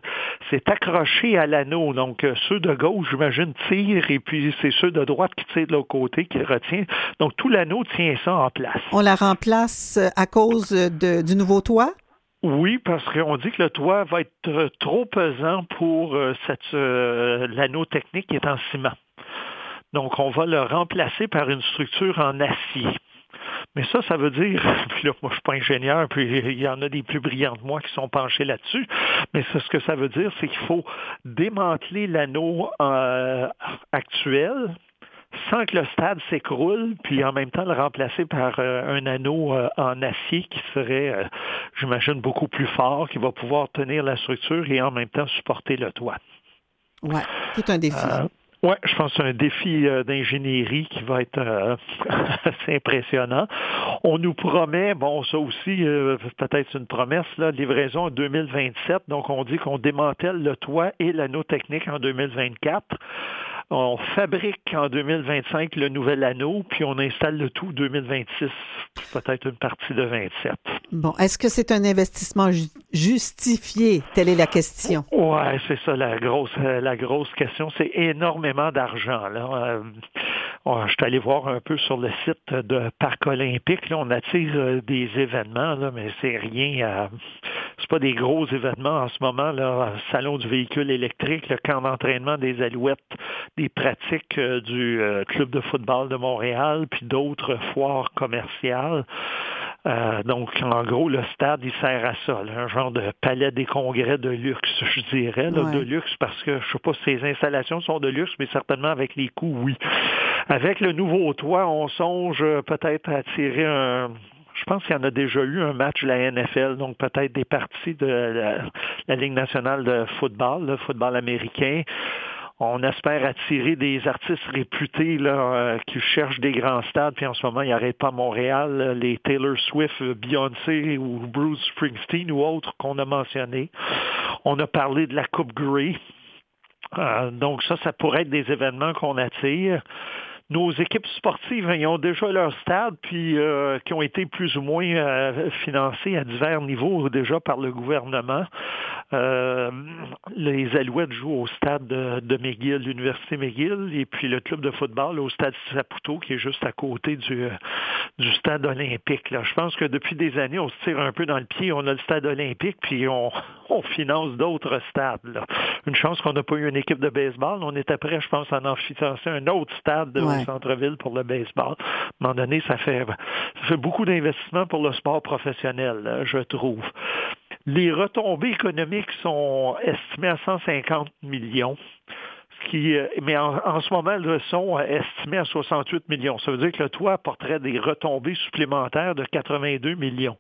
c'est accroché à l'anneau. Donc, euh, ceux de gauche, j'imagine, tirent, et puis c'est ceux de droite qui tirent de l'autre côté, qui retient. Donc, tout l'anneau tient ça en place. On la remplace à cause de, du nouveau toit? Oui, parce qu'on dit que le toit va être trop pesant pour euh, euh, l'anneau technique qui est en ciment. Donc, on va le remplacer par une structure en acier. Mais ça, ça veut dire, puis là, moi, je suis pas ingénieur, puis il y en a des plus brillants de moi qui sont penchés là-dessus, mais ce que ça veut dire, c'est qu'il faut démanteler l'anneau euh, actuel, sans que le stade s'écroule, puis en même temps le remplacer par euh, un anneau euh, en acier qui serait, euh, j'imagine, beaucoup plus fort, qui va pouvoir tenir la structure et en même temps supporter le toit. Oui, tout un défi. Oui, je pense que c'est un défi euh, d'ingénierie qui va être euh, assez impressionnant. On nous promet, bon, ça aussi, euh, peut-être une promesse, là, livraison en 2027. Donc, on dit qu'on démantèle le toit et l'anneau technique en 2024. On fabrique en 2025 le nouvel anneau, puis on installe le tout 2026, peut-être une partie de 27. Bon, est-ce que c'est un investissement ju justifié? Telle est la question. Ouais, c'est ça la grosse la grosse question. C'est énormément d'argent. Là. Euh, je suis allé voir un peu sur le site de Parc Olympique. Là, on attire des événements, là, mais c'est rien. Euh, c'est pas des gros événements en ce moment. Là, salon du véhicule électrique, le camp d'entraînement des Alouettes, des pratiques euh, du euh, club de football de Montréal, puis d'autres foires commerciales. Euh, donc, en gros, le stade, il sert à ça, là, un genre de palais des congrès de luxe, je dirais, là, Ouais. de luxe, parce que je sais pas si ces installations sont de luxe, mais certainement avec les coûts, oui. Avec le nouveau toit, on songe peut-être à tirer un, je pense qu'il y en a déjà eu un match de la NFL, donc peut-être des parties de la, la Ligue nationale de football, le football américain. On espère attirer des artistes réputés là, euh, qui cherchent des grands stades. Puis en ce moment, il n'arrête pas à Montréal. Les Taylor Swift, Beyoncé ou Bruce Springsteen ou autres qu'on a mentionnés. On a parlé de la Coupe Grey. Euh, donc ça, ça pourrait être des événements qu'on attire. Nos équipes sportives, ils ont déjà leur stade, puis euh, qui ont été plus ou moins euh, financés à divers niveaux déjà par le gouvernement. Euh, les Alouettes jouent au stade de, McGill, l'Université McGill, et puis le club de football au stade Saputo, qui est juste à côté du, stade olympique. Je pense que depuis des années, on se tire un peu dans le pied. On a le stade olympique, puis on, on finance d'autres stades. Une chance qu'on n'a pas eu une équipe de baseball. On était prêt, je pense, à en financer un autre stade de- Centre-ville pour le baseball. À un moment donné, ça fait, ça fait beaucoup d'investissements pour le sport professionnel, je trouve. Les retombées économiques sont estimées à 150 millions. Euh, mais en, en ce moment, elles sont estimées à 68 millions. Ça veut dire que le toit apporterait des retombées supplémentaires de 82 millions.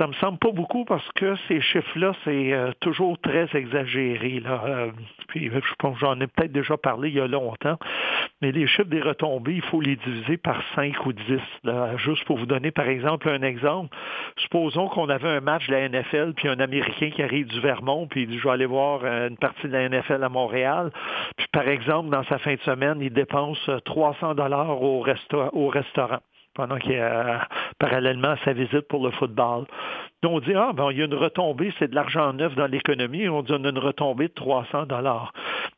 Ça me semble pas beaucoup parce que ces chiffres-là, c'est euh, toujours très exagéré. Là. Euh, puis que j'en ai peut-être déjà parlé il y a longtemps, mais les chiffres des retombées, il faut les diviser par 5 ou 10. Là. Juste pour vous donner, par exemple, un exemple. Supposons qu'on avait un match de la NFL, puis un Américain qui arrive du Vermont, puis il dit, je vais aller voir euh, une partie de la NFL à Montréal. Puis par exemple, dans sa fin de semaine, il dépense 300 dollars au restaurant pendant qu'il euh, parallèlement à sa visite pour le football. Donc, on dit, ah, ben, il y a une retombée, c'est de l'argent neuf dans l'économie, on dit, on a une retombée de 300 dollars.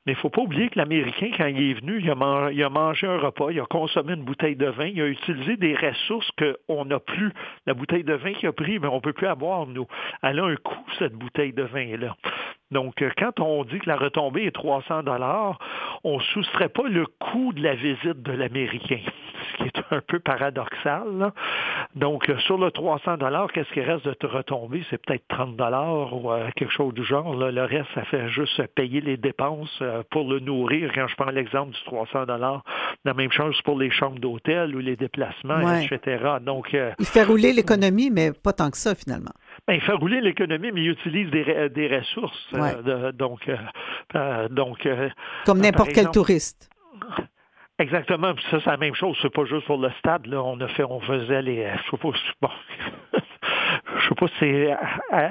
Mais il ne faut pas oublier que l'Américain, quand il est venu, il a, a mangé un repas, il a consommé une bouteille de vin, il a utilisé des ressources qu'on n'a plus. La bouteille de vin qu'il a pris, mais on ne peut plus avoir, nous. Elle a un coût, cette bouteille de vin-là. Donc, euh, quand on dit que la retombée est 300 dollars, on ne soustrait pas le coût de la visite de l'Américain, ce qui est un peu paradoxal. là. Donc, euh, sur le 300 dollars, qu'est-ce qui reste de te retomber? C'est peut-être 30 dollars ou euh, quelque chose du genre. là. Le reste, ça fait juste payer les dépenses pour le nourrir. Quand je prends l'exemple du 300 dollars, la même chose pour les chambres d'hôtel ou les déplacements, Ouais. etc. Donc, Il fait rouler l'économie, mais pas tant que ça, finalement. Ben, il fait rouler l'économie, mais il utilise des, des ressources. euh, de- donc, euh, euh, donc Comme n'importe quel touriste. Exactement. Puis ça, c'est la même chose. C'est pas juste pour le stade. Là. On a fait, on faisait les. Je sais pas. Bon. Je sais pas si c'est à-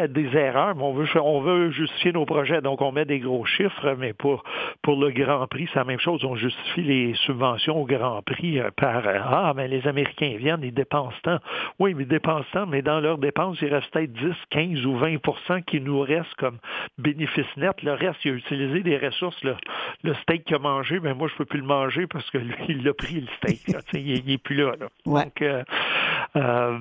à des erreurs, mais on veut, on veut justifier nos projets. Donc, on met des gros chiffres, mais pour, pour le Grand Prix, c'est la même chose. On justifie les subventions au Grand Prix euh, par euh, Ah, mais les Américains viennent, ils dépensent tant. Oui, mais ils dépensent tant, mais dans leurs dépenses, il reste peut-être 10, 15 ou 20% qui nous restent comme bénéfice net. Le reste, il a utilisé des ressources. Le, le steak qu'il a mangé, ben moi, je peux plus le manger parce que lui, il a pris le steak. là. Il, il est plus là. là. Ouais. Donc, euh, euh,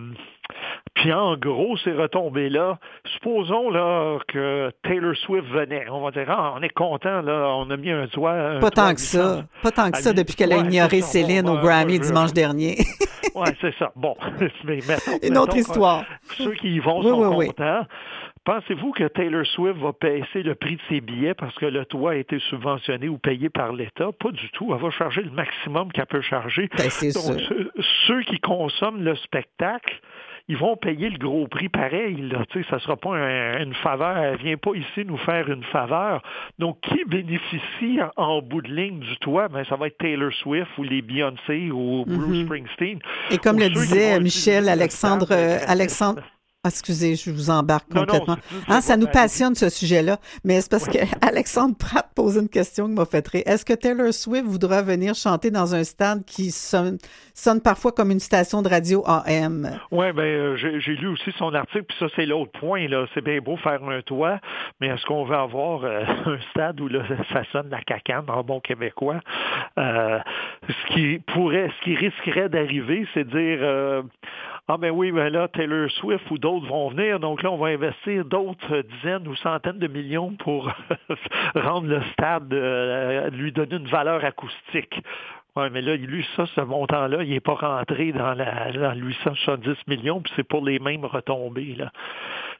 puis en gros, ces retombées-là, supposons là que Taylor Swift venait. On va dire, ah, on est content, là, on a mis un toit. un Pas toit tant que 800. ça. Pas tant que ça depuis qu'elle a ignoré. Céline Bon, au Grammy dimanche dernier. Oui, c'est ça. Bon, mais mettons, Une autre mettons histoire. Ceux qui y vont Oui, sont oui, oui. contents. Pensez-vous que Taylor Swift va baisser le prix de ses billets parce que le toit a été subventionné ou payé par l'État? Pas du tout. Elle va charger le maximum qu'elle peut charger. Ben, Donc, sûr. ceux, ceux qui consomment le spectacle, ils vont payer le gros prix pareil. Là. Tu sais, ça ne sera pas un- une faveur. Elle ne vient pas ici nous faire une faveur. Donc, qui bénéficie en, en bout de ligne du toit? Ben, ça va être Taylor Swift ou les Beyoncé ou Bruce Mhm. Springsteen. Et comme le disait Michel, Alexandre, euh, Alexandre, Ah, excusez, je vous embarque Non, complètement. Hein, ça nous passionne ce sujet-là, mais c'est parce que Alexandre Pratt pose une question qui m'a fait rire. Est-ce que Taylor Swift voudra venir chanter dans un stade qui sonne, sonne parfois comme une station de radio AM? Oui, ben euh, j'ai lu aussi son article, puis ça, c'est l'autre point. là. C'est bien beau faire un toit, mais est-ce qu'on veut avoir euh, un stade où là, ça sonne la cacane en bon québécois? Euh, ce qui pourrait, ce qui risquerait d'arriver, c'est de dire euh, Ah ben oui, ben là, Taylor Swift ou d'autres vont venir, donc là, on va investir d'autres dizaines ou centaines de millions pour rendre le stade, euh, lui donner une valeur acoustique. Oui, mais là, lui, ça, ce montant-là, il n'est pas rentré dans, la, dans 870 millions, puis c'est pour les mêmes retombées. Là.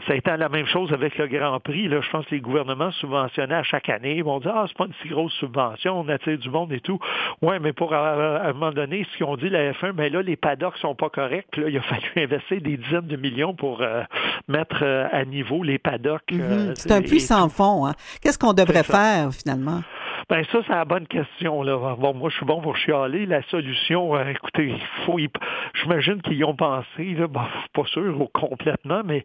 Ça a été la même chose avec le Grand Prix. Là. Je pense que les gouvernements subventionnaient à chaque année. Ils vont dire Ah, c'est pas une si grosse subvention, on attire du monde et tout. Oui, mais pour à, à un moment donné, ce qu'ils ont dit, la F1, ben là, les paddocks sont pas corrects. Puis là, il a fallu investir des dizaines de millions pour euh, mettre euh, à niveau les paddocks. euh, Mhm. C'est un puits sans fond. Hein. Qu'est-ce qu'on devrait faire, finalement? Ben ça, c'est la bonne question. Là. Bon, moi, je suis bon pour chialer. La solution, euh, écoutez, il faut y... j'imagine qu'ils y ont pensé, là, bon, pas sûr au- complètement, mais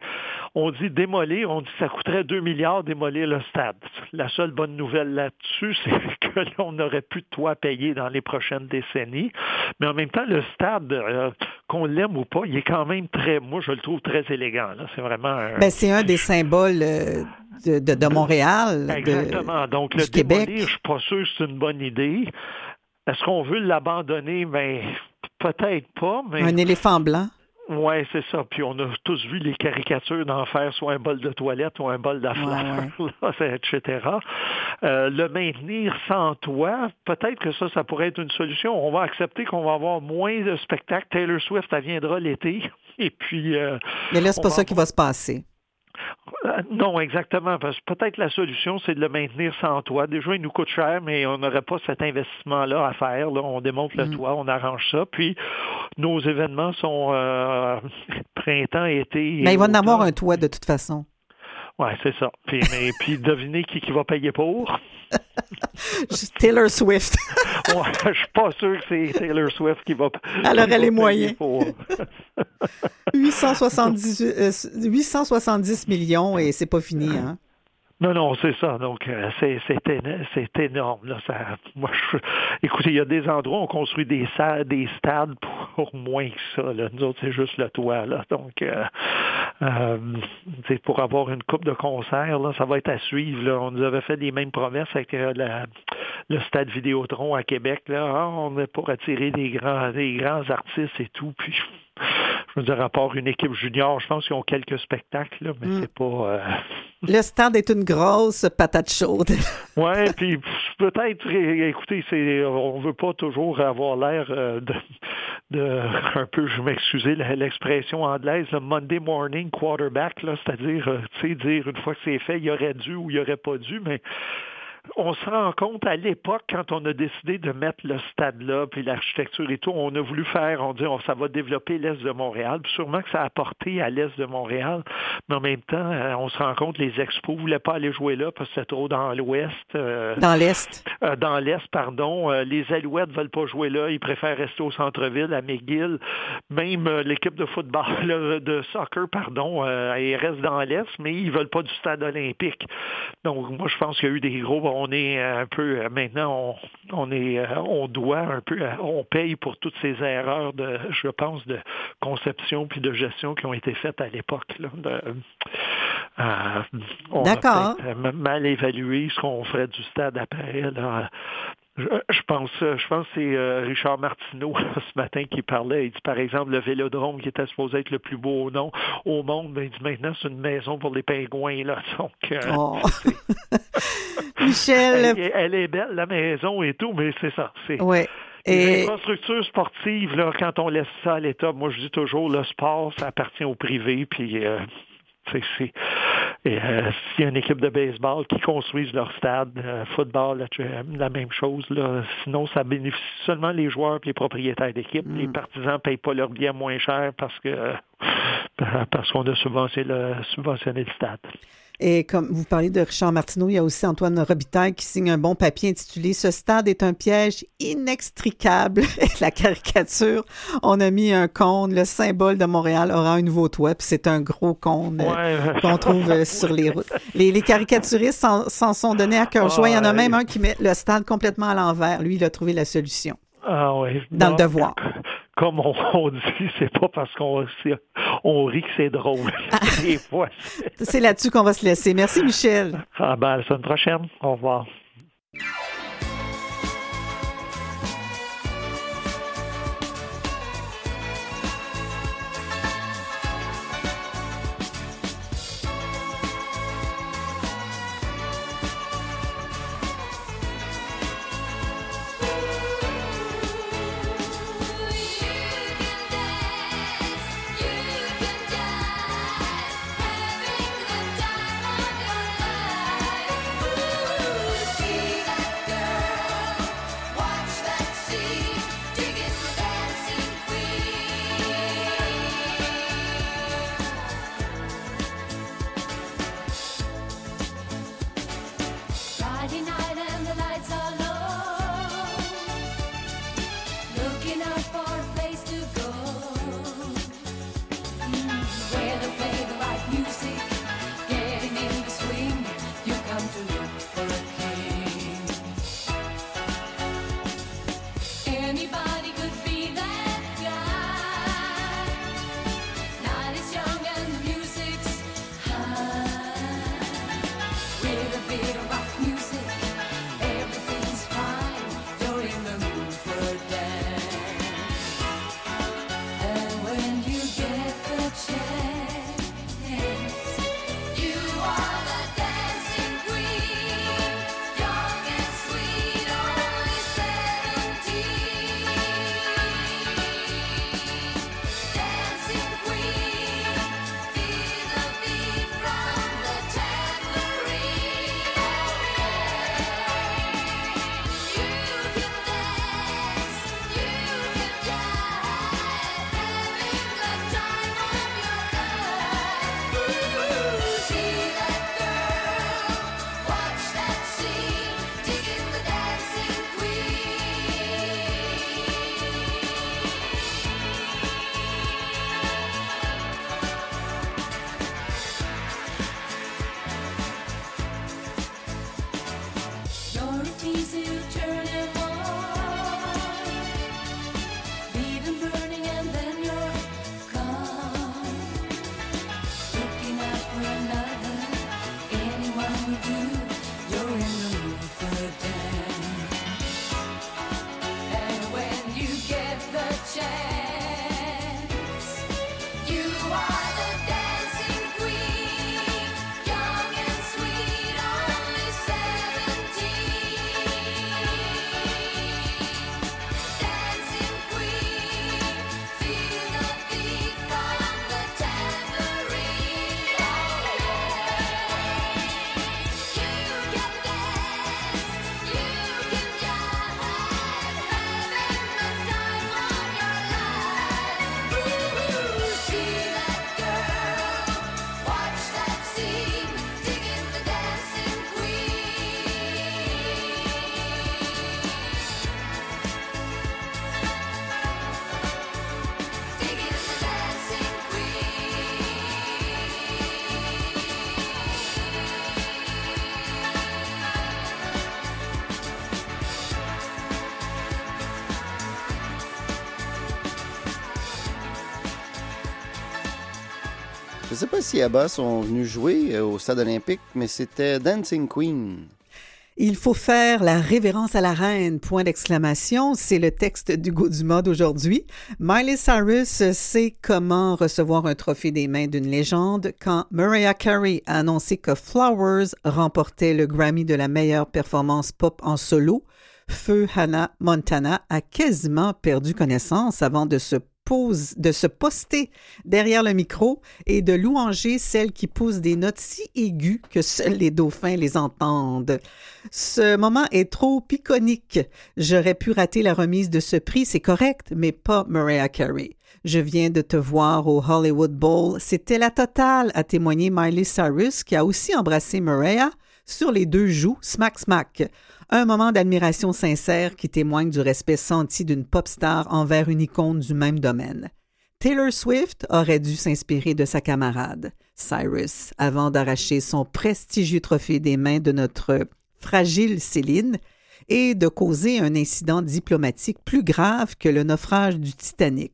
on dit démolir, on dit que ça coûterait 2 milliards démolir le stade. La seule bonne nouvelle là-dessus, c'est que là, on n'aurait plus de toit à payer dans les prochaines décennies. Mais en même temps, le stade, euh, qu'on l'aime ou pas, il est quand même très, moi, je le trouve très élégant. C'est vraiment un, Ben, c'est un des symboles euh, de, de, de Montréal, de- Exactement. Donc, le Québec. démolir, je suis pas sûr que c'est une bonne idée. Est-ce qu'on veut l'abandonner? Ben, peut-être pas, mais... un éléphant blanc. Oui, c'est ça. Puis on a tous vu les caricatures d'en faire soit un bol de toilette ou un bol d'affaires, etc. Euh, le maintenir sans toit, peut-être que ça, ça pourrait être une solution. On va accepter qu'on va avoir moins de spectacles. Taylor Swift, elle viendra l'été. Et puis... euh, Mais là, c'est pas ça qui va se passer. Euh, Non, exactement. Parce que peut-être la solution, c'est de le maintenir sans toit. Déjà, il nous coûte cher, mais on n'aurait pas cet investissement-là à faire. Là. On démonte le toit, on arrange ça. Puis, nos événements sont euh, printemps, été. Mais il va en avoir un toit de toute façon. Oui, c'est ça. Puis, mais, puis devinez qui, qui va payer pour? Taylor Swift. Ouais, je suis pas sûr que c'est Taylor Swift qui va. Elle moyens. pour. 870, euh, 870 millions et c'est pas fini. Hein? Non, non, c'est ça. Donc, euh, c'est c'est éno- c'est énorme. Là. Moi, écoutez, il y a des endroits où on construit des, sa- des stades pour moins que ça. Là. Nous autres, c'est juste le toit. Là. Donc, euh, euh, pour avoir une coupe de concert, ça va être à suivre. On nous avait fait les mêmes promesses avec euh, le stade Vidéotron à Québec. Là. Ah, on est pour attirer des grands, des grands artistes et tout. Puis, je veux dire, à part une équipe junior, je pense qu'ils ont quelques spectacles, mais Mm. c'est pas... euh, Le stade est une grosse patate chaude. Ouais, puis peut-être, écoutez, c'est, on veut pas toujours avoir l'air euh, de, de, un peu, je m'excuser l'expression anglaise, le Monday morning quarterback, là, c'est-à-dire, euh, tu sais, dire une fois que c'est fait, il y aurait dû ou il y aurait pas dû, mais on se rend compte à l'époque, quand on a décidé de mettre le stade là, puis l'architecture et tout, on a voulu faire, on dit, on, ça va développer l'Est de Montréal. Puis sûrement que ça a apporté à l'Est de Montréal, mais en même temps, euh, on se rend compte, les expos ne voulaient pas aller jouer là parce que c'était trop dans l'Ouest. euh, Dans l'Est. euh, dans l'Est, pardon. Les Alouettes veulent pas jouer là. Ils préfèrent rester au centre-ville, à McGill. Même l'équipe de football, de soccer, pardon, euh, ils restent dans l'Est, mais ils veulent pas du stade olympique. Donc, moi, je pense qu'il y a eu des gros... On est un peu... euh, Maintenant, on, on est... euh, On doit un peu... euh, On paye pour toutes ces erreurs de, je pense, de conception puis de gestion qui ont été faites à l'époque. euh, on a D'accord. mal évalué ce qu'on ferait du stade après. Là. Je, je pense, je pense que c'est euh, Richard Martineau ce matin qui parlait. Il dit par exemple le Vélodrome qui était supposé être le plus beau au, nom, au monde, ben, il dit maintenant c'est une maison pour les pingouins là. Donc, euh, Oh. Michel, elle est belle la maison et tout, mais c'est ça. C'est ouais. les Et infrastructures sportives là, quand on laisse ça à l'État, moi je dis toujours le sport ça appartient au privé puis. euh, euh, s'il y a une équipe de baseball qui construisent leur stade, euh, football, la même chose. Là. Sinon, ça bénéficie seulement les joueurs et les propriétaires d'équipe. Les partisans ne payent pas leur bien moins cher parce que euh, parce qu'on a subventionné le, subventionné le stade. Et comme vous parlez de Richard Martineau, il y a aussi Antoine Robitaille qui signe un bon papier intitulé Ce stade est un piège inextricable. La caricature, on a mis un cône, le symbole de Montréal aura un nouveau toit, puis c'est un gros cône euh, qu'on trouve euh, sur les routes. Les, les caricaturistes s'en sont donnés à cœur joie. Il y en a même un qui met le stade complètement à l'envers. Lui, il a trouvé la solution. Ah ouais. Dans le devoir. Comme on, on dit, c'est pas parce qu'on on rit que c'est drôle. Des fois. c'est- C'est là-dessus qu'on va se laisser. Merci, Michel. Ah ben, à la semaine prochaine. Au revoir. Friday night. Je sais pas si ABBA sont venus jouer euh, au Stade olympique, mais c'était Dancing Queen. Il faut faire la révérence à la reine, point d'exclamation. C'est le texte d'Hugo Dumas d'aujourd'hui. Miley Cyrus sait comment recevoir un trophée des mains d'une légende quand Mariah Carey a annoncé que Flowers remportait le Grammy de la meilleure performance pop en solo. Feu Hannah Montana a quasiment perdu connaissance avant de se de se poster derrière le micro et de louanger celle qui pousse des notes si aiguës que seuls les dauphins les entendent. Ce moment est trop iconique. J'aurais pu rater la remise de ce prix, c'est correct, mais pas Mariah Carey. Je viens de te voir au Hollywood Bowl. C'était la totale, a témoigné Miley Cyrus, qui a aussi embrassé Mariah sur les deux joues, smack smack. Un moment d'admiration sincère qui témoigne du respect senti d'une pop star envers une icône du même domaine. Taylor Swift aurait dû s'inspirer de sa camarade, Cyrus, avant d'arracher son prestigieux trophée des mains de notre fragile Céline et de causer un incident diplomatique plus grave que le naufrage du Titanic.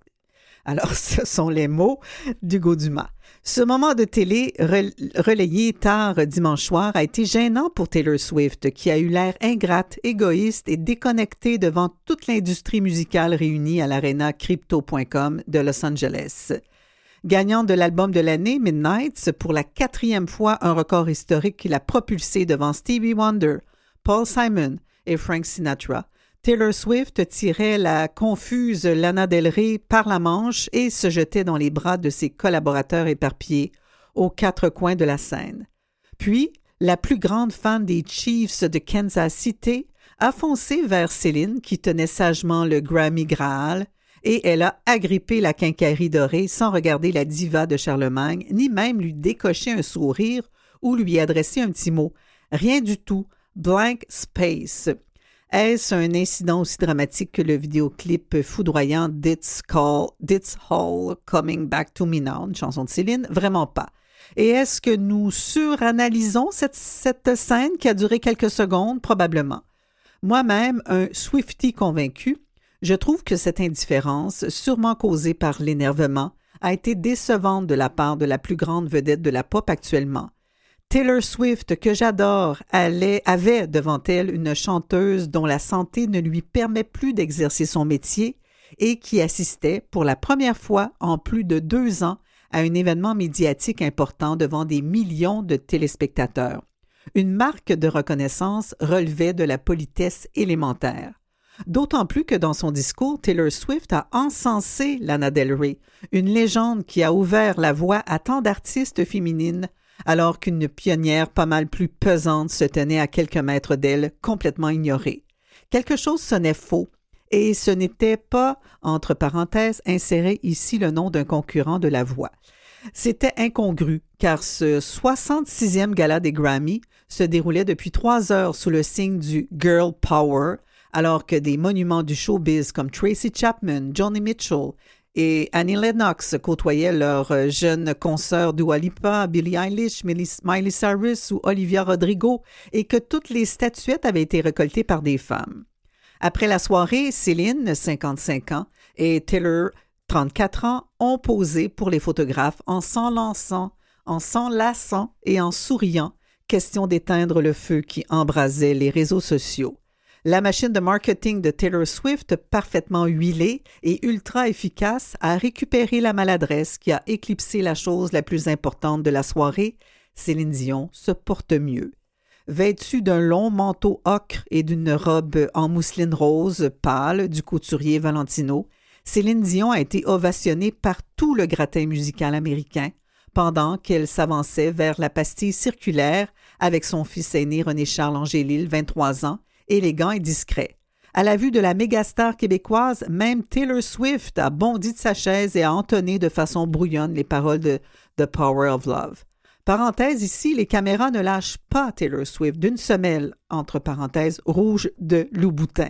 Alors, ce sont les mots d'Hugo Dumas. Ce moment de télé relayé tard dimanche soir a été gênant pour Taylor Swift, qui a eu l'air ingrate, égoïste et déconnectée devant toute l'industrie musicale réunie à l'aréna crypto.com de Los Angeles. Gagnante de l'album de l'année, Midnights, pour la quatrième fois un record historique qui l'a propulsée devant Stevie Wonder, Paul Simon et Frank Sinatra. Taylor Swift tirait la confuse Lana Del Rey par la manche et se jetait dans les bras de ses collaborateurs éparpillés aux quatre coins de la scène. Puis, la plus grande fan des Chiefs de Kansas City a foncé vers Céline qui tenait sagement le Grammy Graal et elle a agrippé la quincaillerie dorée sans regarder la diva de Charlemagne ni même lui décocher un sourire ou lui adresser un petit mot. Rien du tout. Blank space. Est-ce un incident aussi dramatique que le vidéoclip foudroyant Dit's Call, Dit's Hall Coming Back to Me Now, une chanson de Céline? Vraiment pas. Et est-ce que nous suranalysons cette, cette scène qui a duré quelques secondes? Probablement. Moi-même, un Swifty convaincu, je trouve que cette indifférence, sûrement causée par l'énervement, a été décevante de la part de la plus grande vedette de la pop actuellement. Taylor Swift, que j'adore, avait devant elle une chanteuse dont la santé ne lui permet plus d'exercer son métier et qui assistait pour la première fois en plus de deux ans à un événement médiatique important devant des millions de téléspectateurs. Une marque de reconnaissance relevait de la politesse élémentaire. D'autant plus que dans son discours, Taylor Swift a encensé Lana Del Rey, une légende qui a ouvert la voie à tant d'artistes féminines alors qu'une pionnière pas mal plus pesante se tenait à quelques mètres d'elle, complètement ignorée. Quelque chose sonnait faux, et ce n'était pas, entre parenthèses, inséré ici le nom d'un concurrent de la voix. C'était incongru, car ce 66e gala des Grammy se déroulait depuis trois heures sous le signe du Girl Power, alors que des monuments du showbiz comme Tracy Chapman, Johnny Mitchell et Annie Lennox côtoyaient leurs euh, jeunes consoeurs Dua Lipa, Billie Eilish, Miley Cyrus ou Olivia Rodrigo et que toutes les statuettes avaient été récoltées par des femmes. Après la soirée, Céline, 55 ans, et Taylor, 34 ans, ont posé pour les photographes en s'enlaçant, en s'enlaçant et en souriant, question d'éteindre le feu qui embrasait les réseaux sociaux. La machine de marketing de Taylor Swift, parfaitement huilée et ultra efficace, a récupéré la maladresse qui a éclipsé la chose la plus importante de la soirée. Céline Dion se porte mieux. Vêtue d'un long manteau ocre et d'une robe en mousseline rose pâle du couturier Valentino, Céline Dion a été ovationnée par tout le gratin musical américain pendant qu'elle s'avançait vers la pastille circulaire avec son fils aîné René Charles Angélil, 23 ans, élégant et discret. À la vue de la mégastar québécoise, même Taylor Swift a bondi de sa chaise et a entonné de façon brouillonne les paroles de The Power of Love. Parenthèse ici, les caméras ne lâchent pas Taylor Swift d'une semelle, entre parenthèses, rouge de Louboutin.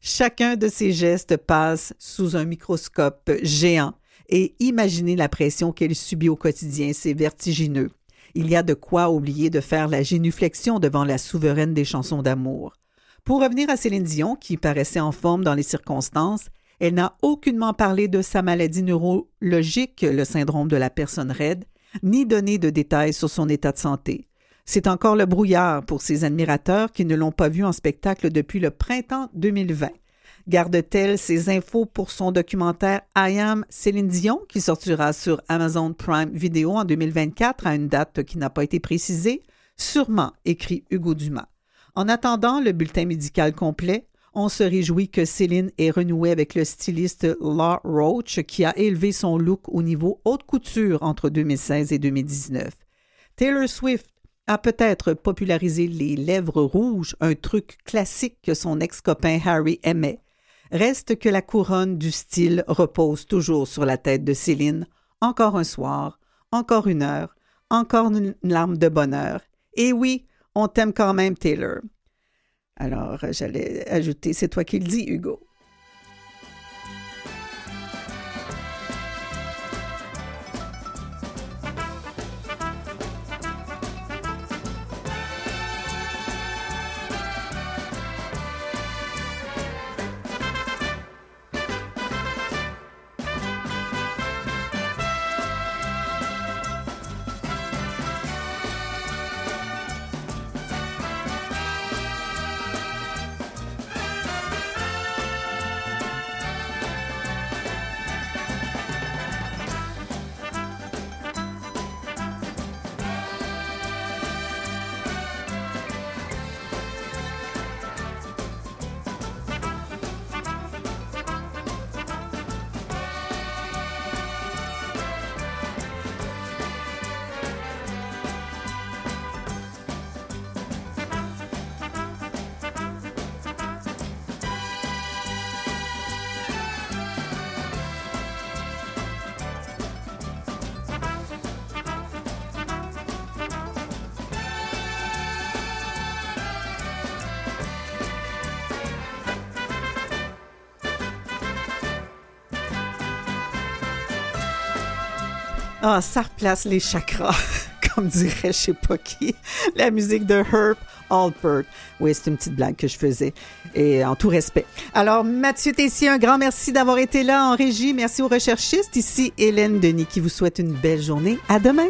Chacun de ses gestes passe sous un microscope géant et imaginez la pression qu'elle subit au quotidien, c'est vertigineux. Il y a de quoi oublier de faire la génuflexion devant la souveraine des chansons d'amour. Pour revenir à Céline Dion, qui paraissait en forme dans les circonstances, elle n'a aucunement parlé de sa maladie neurologique, le syndrome de la personne raide, ni donné de détails sur son état de santé. C'est encore le brouillard pour ses admirateurs qui ne l'ont pas vu en spectacle depuis le printemps 2020. Garde-t-elle ses infos pour son documentaire I Am Céline Dion qui sortira sur Amazon Prime Video en 2024 à une date qui n'a pas été précisée? Sûrement, écrit Hugo Dumas. En attendant le bulletin médical complet, on se réjouit que Céline ait renoué avec le styliste Law Roach qui a élevé son look au niveau haute couture entre 2016 et 2019. Taylor Swift a peut-être popularisé les lèvres rouges, un truc classique que son ex-copain Harry aimait. Reste que la couronne du style repose toujours sur la tête de Céline. Encore un soir, encore une heure, encore une larme de bonheur. Et oui, on t'aime quand même, Taylor. Alors, j'allais ajouter, c'est toi qui le dis, Hugo. Ah, ça replace les chakras, comme dirait je sais pas qui. La musique de Herb Alpert. Oui, c'est une petite blague que je faisais, et en tout respect. Alors, Mathieu Tessier, un grand merci d'avoir été là en régie. Merci aux recherchistes. Ici, Hélène Denis qui vous souhaite une belle journée. À demain.